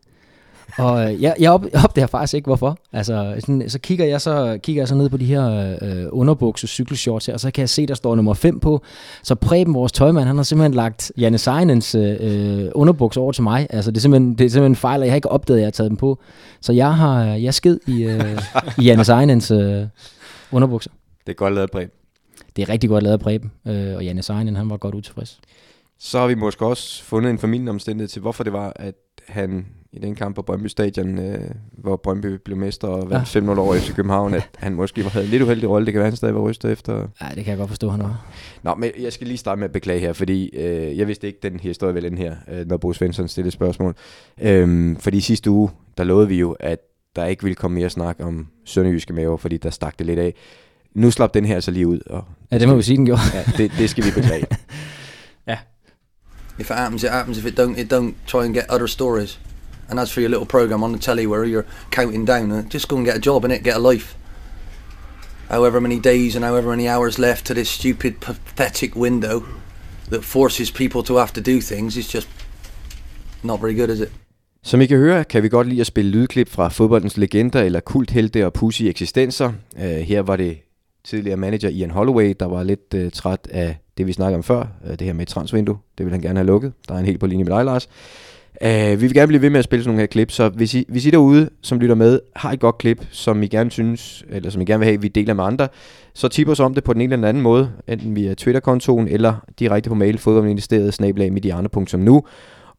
Og øh, jeg, jeg op, opdager faktisk ikke, hvorfor. Altså, sådan, så, kigger jeg så kigger jeg så ned på de her øh, underbukse cykelshorts her, og så kan jeg se, der står nummer 5 på. Så Preben, vores tøjmand, han har simpelthen lagt Janne Seinens øh, underbukser over til mig. Altså, det er simpelthen, det er simpelthen en fejl, og jeg har ikke opdaget, at jeg har taget dem på. Så jeg har jeg sked i, øh, i Janne Seinens øh, underbukser. Det er godt lavet, Preben. Det er rigtig godt lavet Preben, øh, og Janne Seinen, han var godt utilfreds. Så har vi måske også fundet en familieomstændighed til, hvorfor det var, at han i den kamp på Brøndby Stadion, øh, hvor Brøndby blev mester og vandt Ja. 5-0 over FC København, at han måske havde en lidt uheldig rolle. Det kan være, han stadig var rystet efter. Ja, det kan jeg godt forstå, han var. Nå, men jeg skal lige starte med at beklage her, fordi øh, jeg vidste ikke den historie vel den her, øh, når Bo Svensson stillede spørgsmål. Øhm, fordi sidste uge, der lovede vi jo, at der ikke ville komme mere snak om sønderjyske maver, fordi der stak det lidt af. Nu slap den her altså lige ud, og Ja, det må vi sige, den gjorde. ja, det, det skal vi beklage. If it happens, it happens. If it don't, it don't. Try and get other stories. And as for your little program on the telly where you're counting down, uh, just go and get a job in it, get a life. However many days and however many hours left to this stupid, pathetic window that forces people to have to do things is just not very good, is it? Som I kan høre, kan vi godt lide at spille lydklip fra fodboldens legender eller kulthelte og pussy eksistenser. Uh, her var det tidligere manager Ian Holloway, der var lidt uh, træt af det, vi snakkede om før. Øh, det her med et transvindue, det vil han gerne have lukket. Der er en helt på linje med dig, Lars. Uh, vi vil gerne blive ved med at spille sådan nogle her klip, så hvis I, hvis I derude, som lytter med, har et godt klip, som I gerne synes, eller som I gerne vil have, vi deler med andre, så tip os om det på den ene eller anden måde, enten via Twitter-kontoen eller direkte på mail, fodboldministeriet, snablag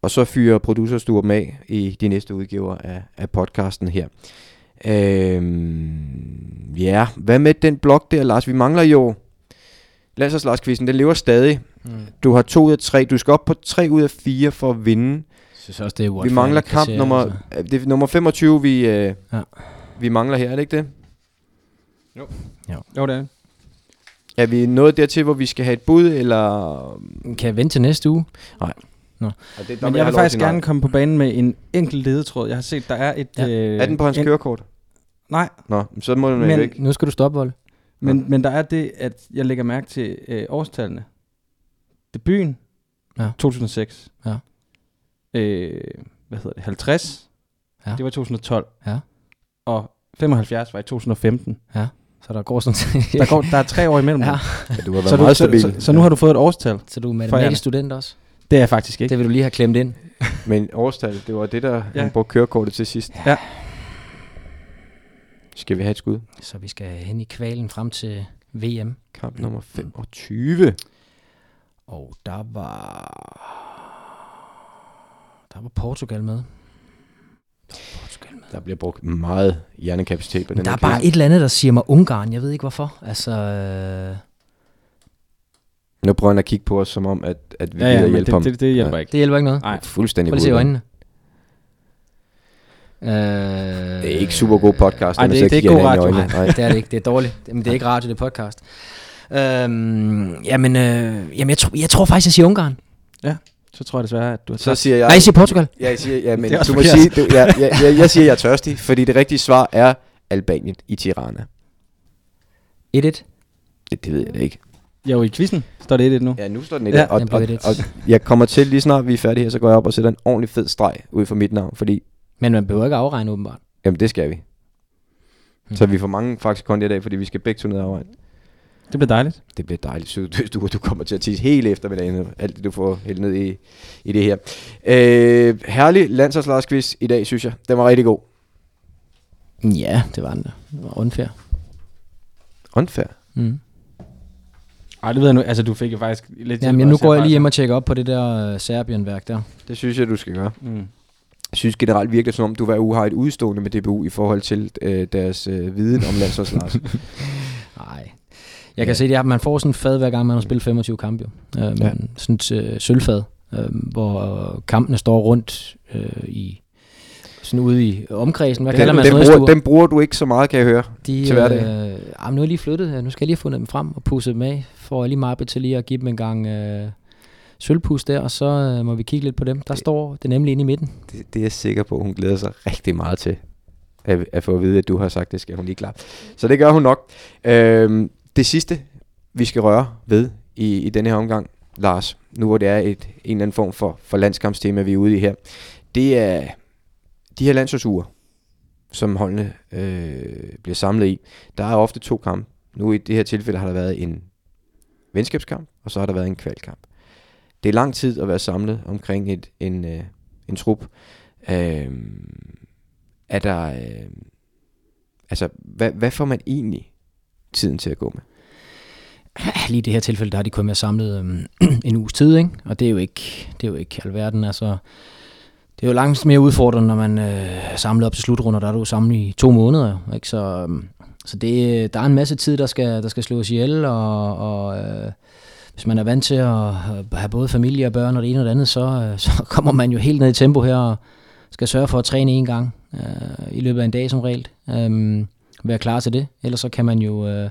og så fyrer producerstuer dem af i de næste udgiver af, af podcasten her. Øhm, ja, hvad med den blog der, Lars? Vi mangler jo... Quizzen, den lever stadig. Mm. Du har to ud af tre. Du skal op på tre ud af fire for at vinde. Jeg synes også, det er Vi uretfærdigt mangler kamp placeret, nummer, altså. øh, det er nummer 25, vi, øh, Ja. vi mangler her, er det ikke det? Jo, det er det. Er vi nået dertil, hvor vi skal have et bud, eller... Kan jeg vente til næste uge? Og det, Men jeg vil faktisk gerne komme på banen med en enkelt ledetråd. Jeg har set, der er et... Ja. Øh, Er den på hans en, kørekort? Nej, Nå, så må den Men- væk. Nu skal du stoppe, Volle. Men, men der er det, at jeg lægger mærke til øh, årstallene. Debuten, Ja. 2006. Ja. Øh, hvad hedder det? 50. Ja. Det var i 2012. Ja. Og 75 var i 2015. Så der går sådan Der, går, der er tre år imellem. Ja. Ja, du har været så, du, meget så, stabil. så, så, nu har du fået et årstal. Så du er matematisk student også? Det er jeg faktisk ikke. Det vil du lige have klemt ind. Men årstal, det var det, der Ja. han brugte kørekortet til sidst. Ja. Skal vi have et skud? Så vi skal hen i kvalen frem til VM. Kamp nummer 25. Og der var... Der var Portugal med. Der Portugal med. Der bliver brugt meget hjernekapacitet på den der er bare et eller andet, der siger mig Ungarn. Jeg ved ikke hvorfor. Altså... øh, Nu prøver han at kigge på os, som om, at, at vi Ja, ja, ja, gider hjælpe det, ham. det, det hjælper Ja. ikke. Det hjælper ikke noget. Nej. Fuldstændig Prøv lige se øjnene. Øh, Det er ikke super god podcast, når man det er det er ikke god radio. Nej, det er det ikke. Det er dårligt. Men det er ikke radio, det er podcast. Øhm, jamen, øh, jamen jeg, tror, jeg tror faktisk, jeg siger Ungarn. Så tror jeg desværre, at du har Så siger jeg... Nej, jeg siger Portugal. Ja, jeg siger, ja, men er du må sige, du, ja, ja, ja, jeg siger, jeg er tørstig, fordi det rigtige svar er Albanien i Tirana. 1-1. Det, det ved jeg da ikke. Jo, i quizzen står det 1 nu. Ja, nu står den i Ja, ja, og, den og, og, lidt. jeg kommer til, lige snart vi er færdige her, så går jeg op og sætter en ordentlig fed streg ud for mit navn, fordi, Men man behøver ikke afregne åbenbart. jamen det skal vi. Hmm. Så vi får mange faktisk konti i dag, fordi vi skal begge to ned og Det bliver dejligt. Det bliver dejligt hvis du, du kommer til at tisse hele eftermiddagen, alt det du får hældt ned i, i det her. Øh, herlig landsholdslagsquiz i dag, synes jeg. Den var rigtig god. Ja, det var den. Det var unfair. Unfair. Mm. Ej, det ved jeg nu. Altså, du fik jo faktisk lidt... Jamen, ja, nu går jeg lige hjem og tjekker op på det der uh, Serbien-værk der. Det synes jeg, du skal gøre. Mm. Jeg synes generelt virkelig, som om du hver uge har et udstående med DBU i forhold til øh, deres øh, viden om landsholdslags. Nej. Jeg kan se, at man får sådan en fad, hver gang man har spillet 25 kampe. jo. Øh, Ja. ja. Sådan et øh, sølvfad, øh, hvor kampene står rundt øh, i sådan ude i omkredsen. Hvad den, kalder man den, sådan bruger, den bruger du ikke så meget, kan jeg høre. De, til hverdag. Øh, jamen, nu er jeg lige flyttet. Nu skal jeg lige have fundet dem frem og pusse dem af. Får jeg lige mappet til lige at give dem en gang øh, sølvpus der, og så øh, må vi kigge lidt på dem. Der står det nemlig inde i midten. Det, det er jeg sikker på, hun glæder sig rigtig meget til. At, at få at vide, at du har sagt, det skal hun lige klare. Så det gør hun nok. Øhm, det sidste, vi skal røre ved i, i denne her omgang, Lars, nu hvor det er et, en eller anden form for, for landskampstema, vi er ude i her, det er de her landsholdsuger, som holdene øh, bliver samlet i, der er ofte to kampe. Nu i det her tilfælde har der været en venskabskamp, og så har der været en kvalkamp. Det er lang tid at være samlet omkring et, en, øh, en trup. Øh, er der... Øh, altså, hvad, hvad får man egentlig tiden til at gå med? Lige i det her tilfælde, der har de kun med samlet øhm, en uges tid, ikke? og det er jo ikke, det er jo ikke alverden. Altså, det er jo langt mere udfordrende, når man øh, samler op til slutrunder, der er du samlet i to måneder. Ikke? Så, øhm, så det, øh, der er en masse tid, der skal, der skal slås ihjel, og, og øh, hvis man er vant til at have både familie og børn og det ene og det andet, så, øh, så kommer man jo helt ned i tempo her og skal sørge for at træne en gang øh, i løbet af en dag som regel. Øh, være klar til det. Ellers så kan man jo øh,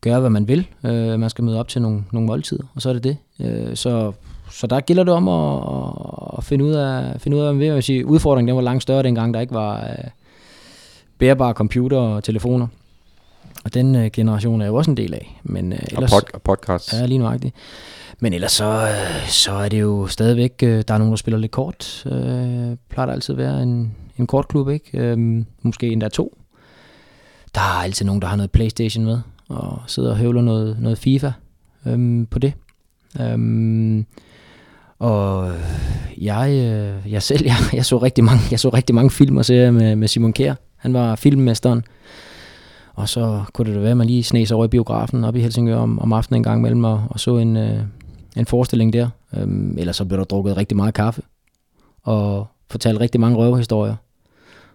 gøre, hvad man vil. Øh, man skal møde op til nogle, nogle måltider, og så er det det. Øh, så, så der gælder det om at, at finde ud af, finde ud af hvad man vil. Jeg vil sige, udfordringen den var langt større dengang, der ikke var øh, bærbare computer og telefoner. Og den øh, generation er jeg jo også en del af. Men, øh, ellers, og, pod- og podcast. Ja, lige nuagtigt. Men ellers så, øh, så er det jo stadigvæk, øh, der er nogen, der spiller lidt kort. Øh, plejer der altid at være en, en kortklub, ikke? Øh, måske endda to. Der er altid nogen, der har noget Playstation med, og sidder og høvler noget, noget FIFA øh, på det. Øh, og jeg, øh, jeg selv, jeg, jeg, så rigtig mange, jeg så rigtig mange film og serier med, med Simon Kjær. Han var filmmesteren. Og så kunne det da være, at man lige sne sig over i biografen op i Helsingør om, om aftenen en gang imellem og, og så en, øh, en forestilling der. Øhm, ellers så blev der drukket rigtig meget kaffe og fortalt rigtig mange røvehistorier.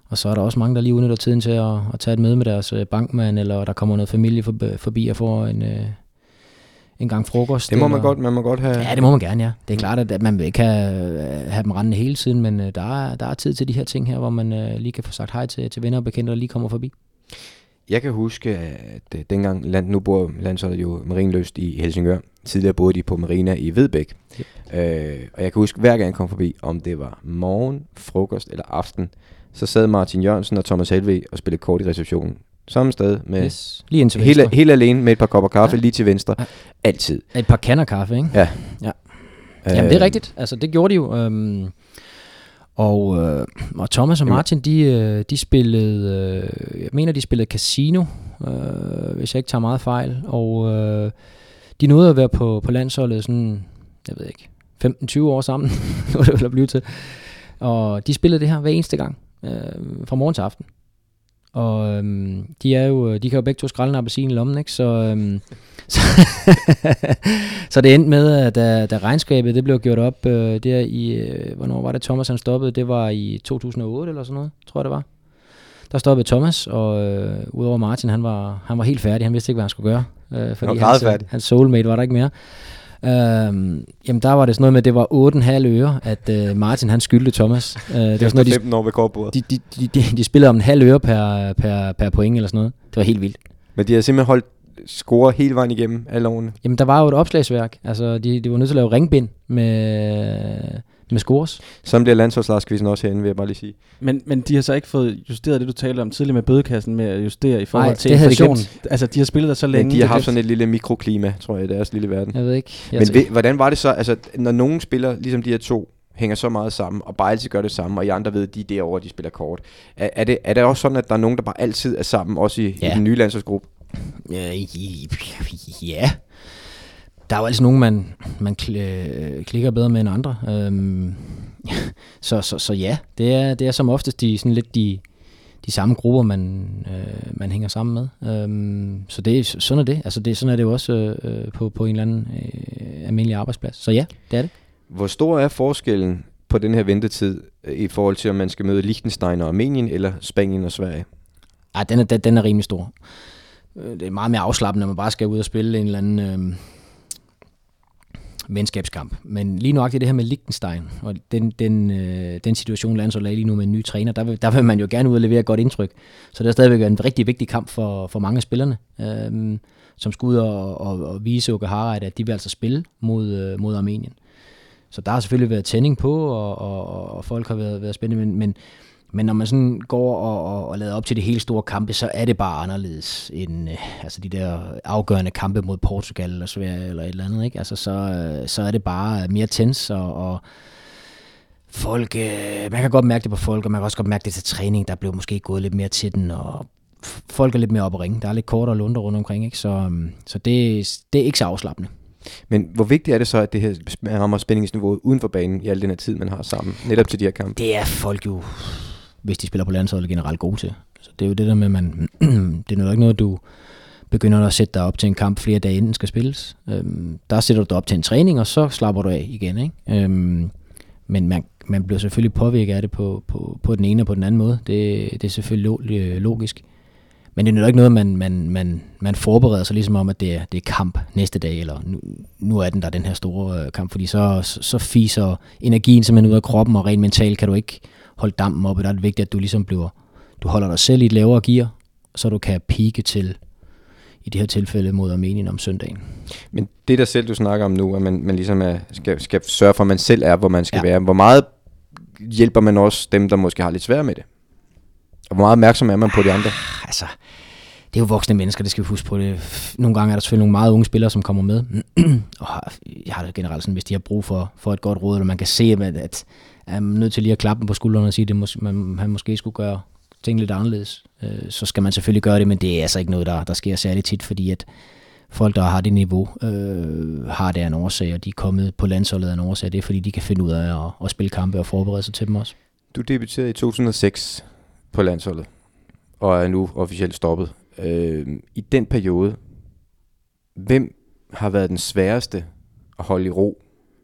Og så er der også mange, der lige udnytter tiden til at, at tage et møde med deres øh, bankmand, eller der kommer noget familie forbi og får en, øh, en gang frokost. Det må man eller, godt, man må godt have... Ja, det må man gerne, ja. Det er klart, at man vil ikke have, have dem rendende hele tiden, men øh, der, er, der er tid til de her ting her, hvor man øh, lige kan få sagt hej til, til venner og bekendte, der lige kommer forbi. Jeg kan huske, at øh, dengang, land, nu bor landsholdet jo marinløst i Helsingør. Tidligere boede de på Marina i Vedbæk. Yep. Øh, og jeg kan huske, hver gang jeg kom forbi, om det var morgen, frokost eller aften, så sad Martin Jørgensen og Thomas Helve og spillede kort i receptionen. Samme sted med yes. lige ind til hele, helt alene med et par kopper kaffe Ja. lige til venstre. Ja. Altid. Et par kander kaffe, ikke? Ja. Ja. Jamen, det er Øh, rigtigt. Altså, det gjorde de jo. Øhm, og, øh, og Thomas og. Martin, de, øh, de spillede, øh, jeg mener, de spillede casino, øh, hvis jeg ikke tager meget fejl. Og øh, de nåede at være på, på landsholdet sådan, jeg ved ikke, 15-20 år sammen, nu er det vel at blive til. Og de spillede det her hver eneste gang, øh, fra morgen til aften. Og øhm, de er jo, de kan jo begge to skrælle en appelsin i lommen, ikke? Så, øhm, så, så det endte med, at da, da regnskabet det blev gjort op øh, der i, øh, hvornår var det Thomas han stoppede? Det var i 2008 eller sådan noget, tror jeg det var. Der stoppede Thomas, og øh, udover Martin, han var, han var helt færdig. Han vidste ikke, hvad han skulle gøre. Øh, fordi var hans, grædefærdig. hans soulmate var der ikke mere. Øhm, jamen der var det sådan noget med, at det var 8,5 øre, at øh, Martin han skyldte Thomas. Øh, det var sådan noget, de, 15 år ved de, de, de, de spillede om en halv øre per, per, per point eller sådan noget. Det var helt vildt. Men de har simpelthen holdt score hele vejen igennem alle årene. Jamen, der var jo et opslagsværk. Altså, de, de var nødt til at lave ringbind med, med scores. Sådan bliver landsholdslagskvisten også herinde, vil jeg bare lige sige. Men, men de har så ikke fået justeret det, du talte om tidligere med bødekassen, med at justere i forhold Nej, til det havde de. Altså, de har spillet der så længe. Men de har haft sådan et lille mikroklima, tror jeg, i deres lille verden. Jeg ved ikke. Jeg Men ved, hvordan var det så, altså, når nogen spiller, ligesom de her to, hænger så meget sammen, og bare altid gør det samme, og I andre ved, at de er derovre, de spiller kort. Er, er, det, er det også sådan, at der er nogen, der bare altid er sammen, også i, ja. I den nye landsholdsgruppe? Ja, i- ja. Der er jo altid nogen, man, man kl- klikker bedre med end andre. Øhm, så, så, så ja, det er, det er som oftest de, sådan lidt de, de samme grupper, man, øh, man hænger sammen med. Øhm, så det, er- sådan er det. Altså det, sådan er det jo også øh, på, på en eller anden øh, almindelig arbejdsplads. Så ja, det er det. Hvor stor er forskellen på den her ventetid, øh, i forhold til, om man skal møde Liechtenstein og Armenien, eller Spanien og Sverige? Ej, den er, den, den er rimelig stor. Øh, Det er meget mere afslappende, når man bare skal ud og spille en eller anden øh, venskabskamp. Men lige nuagtigt det her med Liechtenstein, og den, den, øh, den situation, landsholdet er lige nu med en ny træner, der vil, der vil man jo gerne ud og levere et godt indtryk. Så det er stadigvæk en rigtig vigtig kamp for, for mange af spillerne, øh, som skal ud og, og, og vise Oke Harald, at de vil altså spille mod, øh, mod Armenien. Så der har selvfølgelig været tænding på, og, og, og folk har været, været spændende, men, men, men når man sådan går og, og, og lader op til de helt store kampe, så er det bare anderledes end øh, altså de der afgørende kampe mod Portugal eller Sverige eller et eller andet. Ikke? Altså, så, øh, så er det bare mere tens, og, og folk, øh, man kan godt mærke det på folk, og man kan også godt mærke det til træning, der blev måske gået lidt mere til den, og folk er lidt mere op at ringe. Der er lidt kortere lunder rundt omkring, ikke? så, øhm, så det, det er ikke så afslappende. Men hvor vigtigt er det så, at det her rammer spændingsniveauet uden for banen i al den her tid, man har sammen, netop til de her kampe? Det er folk jo, hvis de spiller på landsholdet, generelt gode til. Så det er jo det der med, at man, det er jo ikke noget, du begynder at sætte dig op til en kamp flere dage inden den skal spilles. Øhm, der sætter du dig op til en træning, og så slapper du af igen. Ikke? Øhm, men man, man bliver selvfølgelig påvirket af det på, på, på den ene og på den anden måde. Det, det er selvfølgelig øh, logisk. Men det er jo ikke noget, man, man, man, man forbereder sig ligesom om, at det er, det er kamp næste dag, eller nu, nu er den der den her store øh, kamp, fordi så, så, så fiser energien simpelthen ud af kroppen, og rent mentalt kan du ikke holde dampen oppe. Der er det vigtigt, at du ligesom bliver, du holder dig selv i et lavere gear, så du kan pike til, i det her tilfælde mod Armenien om søndagen. Men det der selv, du snakker om nu, at man, man ligesom er, skal, skal sørge for, at man selv er, hvor man skal Ja. være. Hvor meget hjælper man også dem, der måske har lidt svært med det? Og hvor meget opmærksom er man på de andre? altså, det er jo voksne mennesker, det skal vi huske på. Det. Nogle gange er der selvfølgelig nogle meget unge spillere, som kommer med. og jeg har det generelt sådan, hvis de har brug for, for et godt råd, eller man kan se, at, at er nødt til lige at klappe dem på skulderen og sige, at det mås- man, han måske skulle gøre ting lidt anderledes, øh, så skal man selvfølgelig gøre det, men det er altså ikke noget, der, der sker særligt tit, fordi at folk, der har det niveau, øh, har det af en årsag, og de er kommet på landsholdet af en årsag. Det er, fordi de kan finde ud af at, at spille kampe og forberede sig til dem også. Du debuterede i 2006 på landsholdet, og er nu officielt stoppet. Øh, I den periode, hvem har været den sværeste at holde i ro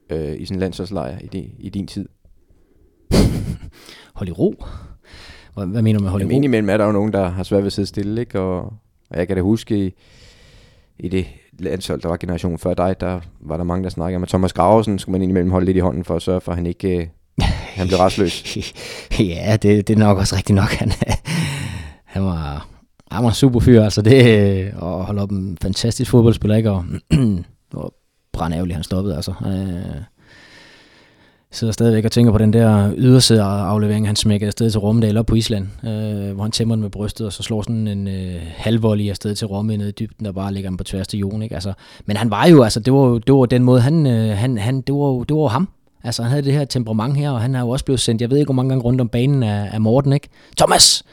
øh, i sådan en landsholdslejr i, de, i din tid? Hold i ro. Hvad, hvad mener du med hold i Jamen, ro? indimellem er der jo nogen, der har svært ved at sidde stille, ikke? Og, og jeg kan da huske i, i det landshold, der var generationen før dig, der var der mange, der snakkede om, at Thomas Graversen skulle man indimellem holde lidt i hånden for at sørge for, at han ikke øh, han blev restløs. ja, det, det er nok også rigtigt nok. Han, han var, han var en super fyr, altså det, og holde op en fantastisk fodboldspiller, ikke? Og, og brændærgerligt, han stoppede, altså. Øh, sidder stadigvæk og tænker på den der yderside aflevering, han smækker afsted til Romdal op på Island, øh, hvor han tæmmer den med brystet, og så slår sådan en øh, halvvolley afsted til Romme nede i dybden, der bare ligger den på tværs til jorden, ikke? Altså, men han var jo, altså, det var, det var den måde, han, øh, han, han det, var, det var ham. Altså, han havde det her temperament her, og han har jo også blevet sendt, jeg ved ikke, hvor mange gange rundt om banen af, af Morten, ikke? Thomas,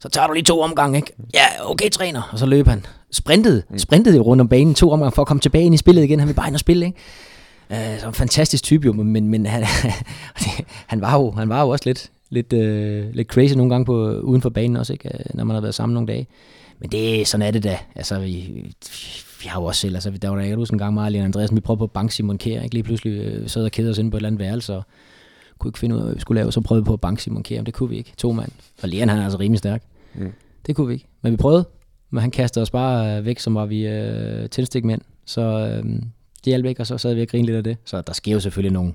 så tager du lige to omgange, ikke? Ja, okay, træner. Og så løb han. Sprintede, sprintede jo rundt om banen to omgange for at komme tilbage ind i spillet igen. Han vil bare ind og spille, ikke? Uh, så en fantastisk type jo, men, men han, han, var jo, han var jo også lidt, lidt, uh, lidt crazy nogle gange på, uden for banen også, ikke? Øh, når man har været sammen nogle dage. Men det, sådan er det da. Altså, vi, vi har jo også selv, altså, der var der, jeg en gang Leon Andreasen, vi prøvede på at banke Simon Kjær, ikke? Lige pludselig øh, sad og kedede os inde på et eller andet værelse, og kunne ikke finde ud af, hvad vi skulle lave, så prøvede vi på at banke Simon Kjær, men det kunne vi ikke. To mand. Og Leon, han er altså rimelig stærk. Mm. Det kunne vi ikke. Men vi prøvede. Men han kastede os bare øh, væk, som var vi øh, tændstikmænd. Så øh, det hjalp ikke, og så sad vi og grinede lidt af det. Så der sker jo selvfølgelig nogle,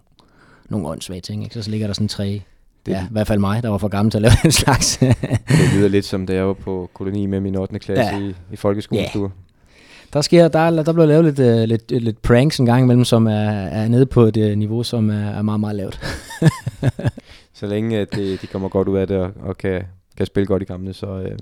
nogle åndssvage ting. Ikke? Så, så ligger der sådan tre, Det- ja, i hvert fald mig, der var for gammel til at lave den slags. Det lyder lidt som, da jeg var på koloni med min 8. klasse Ja. i, i folkeskolen. Ja. der sker, der, der bliver lavet lidt, øh, lidt, lidt pranks en gang imellem, som er, er nede på et øh, niveau, som er, er meget, meget lavt. Så længe at det, de kommer godt ud af det og, og kan, kan spille godt i kampene, så, øh,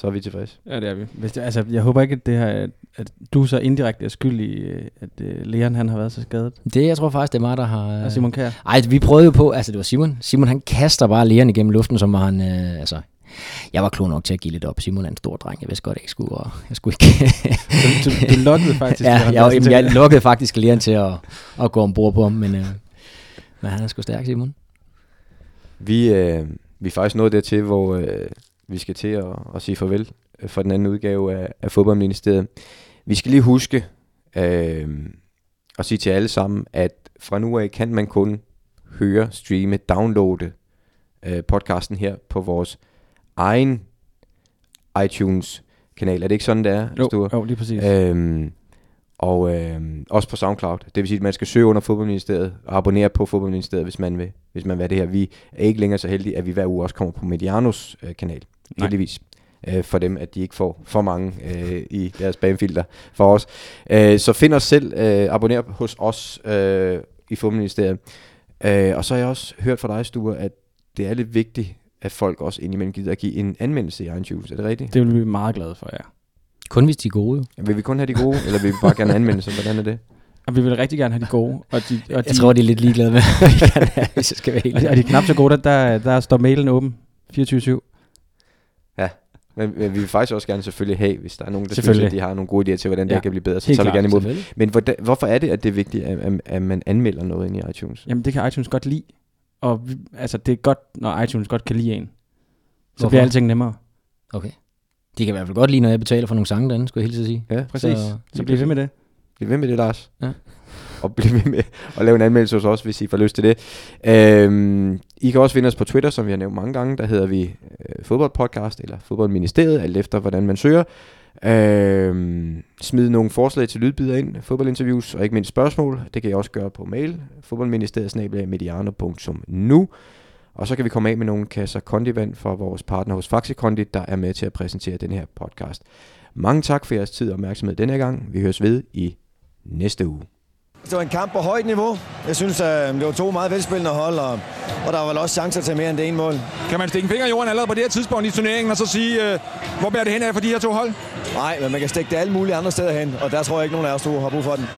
så er vi tilfredse. Ja, det er vi. Hvis det, altså, jeg håber ikke, at, det her, at, at du så indirekte er skyld i, øh, at uh, Leon han har været så skadet. Det, jeg tror faktisk, det er mig, der har... Og Simon Kjær. Ej, vi prøvede jo på, altså det var Simon. Simon han kaster bare læren igennem luften, som var han, øh, altså... Jeg var klog nok til at give lidt op. Simon er en stor dreng. Jeg vidste godt, at jeg ikke skulle, og jeg skulle ikke... Du, du, du lokkede faktisk ja, Leon jeg, jeg, til- jeg lukkede faktisk læren til at, at gå ombord på ham, men, øh, men han er sgu stærk, Simon. Vi, øh, vi er faktisk nået dertil, hvor øh, vi skal til at, at sige farvel øh, for den anden udgave af, af Fodboldministeriet. Vi skal lige huske øh, at sige til alle sammen, at fra nu af kan man kun høre, streame, downloade øh, podcasten her på vores egen iTunes-kanal. Er det ikke sådan, det er? Jo, Sture? jo, lige præcis. Øhm, og øhm, også på SoundCloud. Det vil sige, at man skal søge under Fodboldministeriet og abonnere på Fodboldministeriet, hvis man vil, hvis man vil det her. Vi er ikke længere så heldige, at vi hver uge også kommer på Medianos øh, kanal. Nej. Heldigvis. Øh, for dem, at de ikke får for mange øh, i deres spamfilter for os. Øh, så find os selv, øh, abonner hos os øh, i Fodboldministeriet. Øh, og så har jeg også hørt fra dig, Sture, at det er lidt vigtigt, at folk også indimellem gider at give en anmeldelse i iTunes. Er det rigtigt? Det vil vi være meget glade for, ja. Kun hvis de er gode, jo. Vil vi kun have de gode, eller vil vi bare gerne anmelde sig? Hvordan er det? Og vi vil rigtig gerne have de gode. Og de, og Jeg de, tror, de er lidt ligeglade med, hvad vi kan have, hvis jeg skal være helt og de, er knap så gode, der, der står mailen åben 24-7. Men, men vi vil faktisk også gerne selvfølgelig have, hvis der er nogen, der synes, Selvfølgelig. at de har nogle gode idéer til, hvordan det Ja, her kan blive bedre, så helt tager vi klart, gerne imod dem. Men hvordan, hvorfor er det, at det er vigtigt, at, at, at man anmelder noget ind i iTunes? Jamen, det kan iTunes godt lide. Og vi, altså, det er godt, når iTunes godt kan lide en. Så Hvorfor? bliver alting nemmere. Okay. De kan i hvert fald godt lide, når jeg betaler for nogle sange derinde, skulle jeg hilse at sige. Ja, Præcis. Så- Så, bliver ved med det. Bliv ved med det, Lars. Ja. Og blive ved med at lave en anmeldelse hos os, hvis I får lyst til det. Øhm, I kan også finde os på Twitter, som vi har nævnt mange gange. Der hedder vi øh, Fodboldpodcast eller Fodboldministeriet, alt efter hvordan man søger. Øhm, smid nogle forslag til lydbider ind, fodboldinterviews og ikke mindst spørgsmål. Det kan I også gøre på mail, fodboldministeriet-mediano.nu. Og så kan vi komme af med nogle kasser kondivand for vores partner hos Faxi Kondi, der er med til at præsentere den her podcast. Mange tak for jeres tid og opmærksomhed denne her gang. Vi høres ved i næste uge. Det var en kamp på højt niveau. Jeg synes, at det var to meget velspillende hold, og, og der var vel også chancer til mere end det ene mål. Kan man stikke en finger i jorden allerede på det her tidspunkt i turneringen, og så sige, øh, hvor bærer det hen af for de her to hold? Nej, men man kan stikke det alle mulige andre steder hen, og der tror jeg ikke, nogen af os to har brug for den.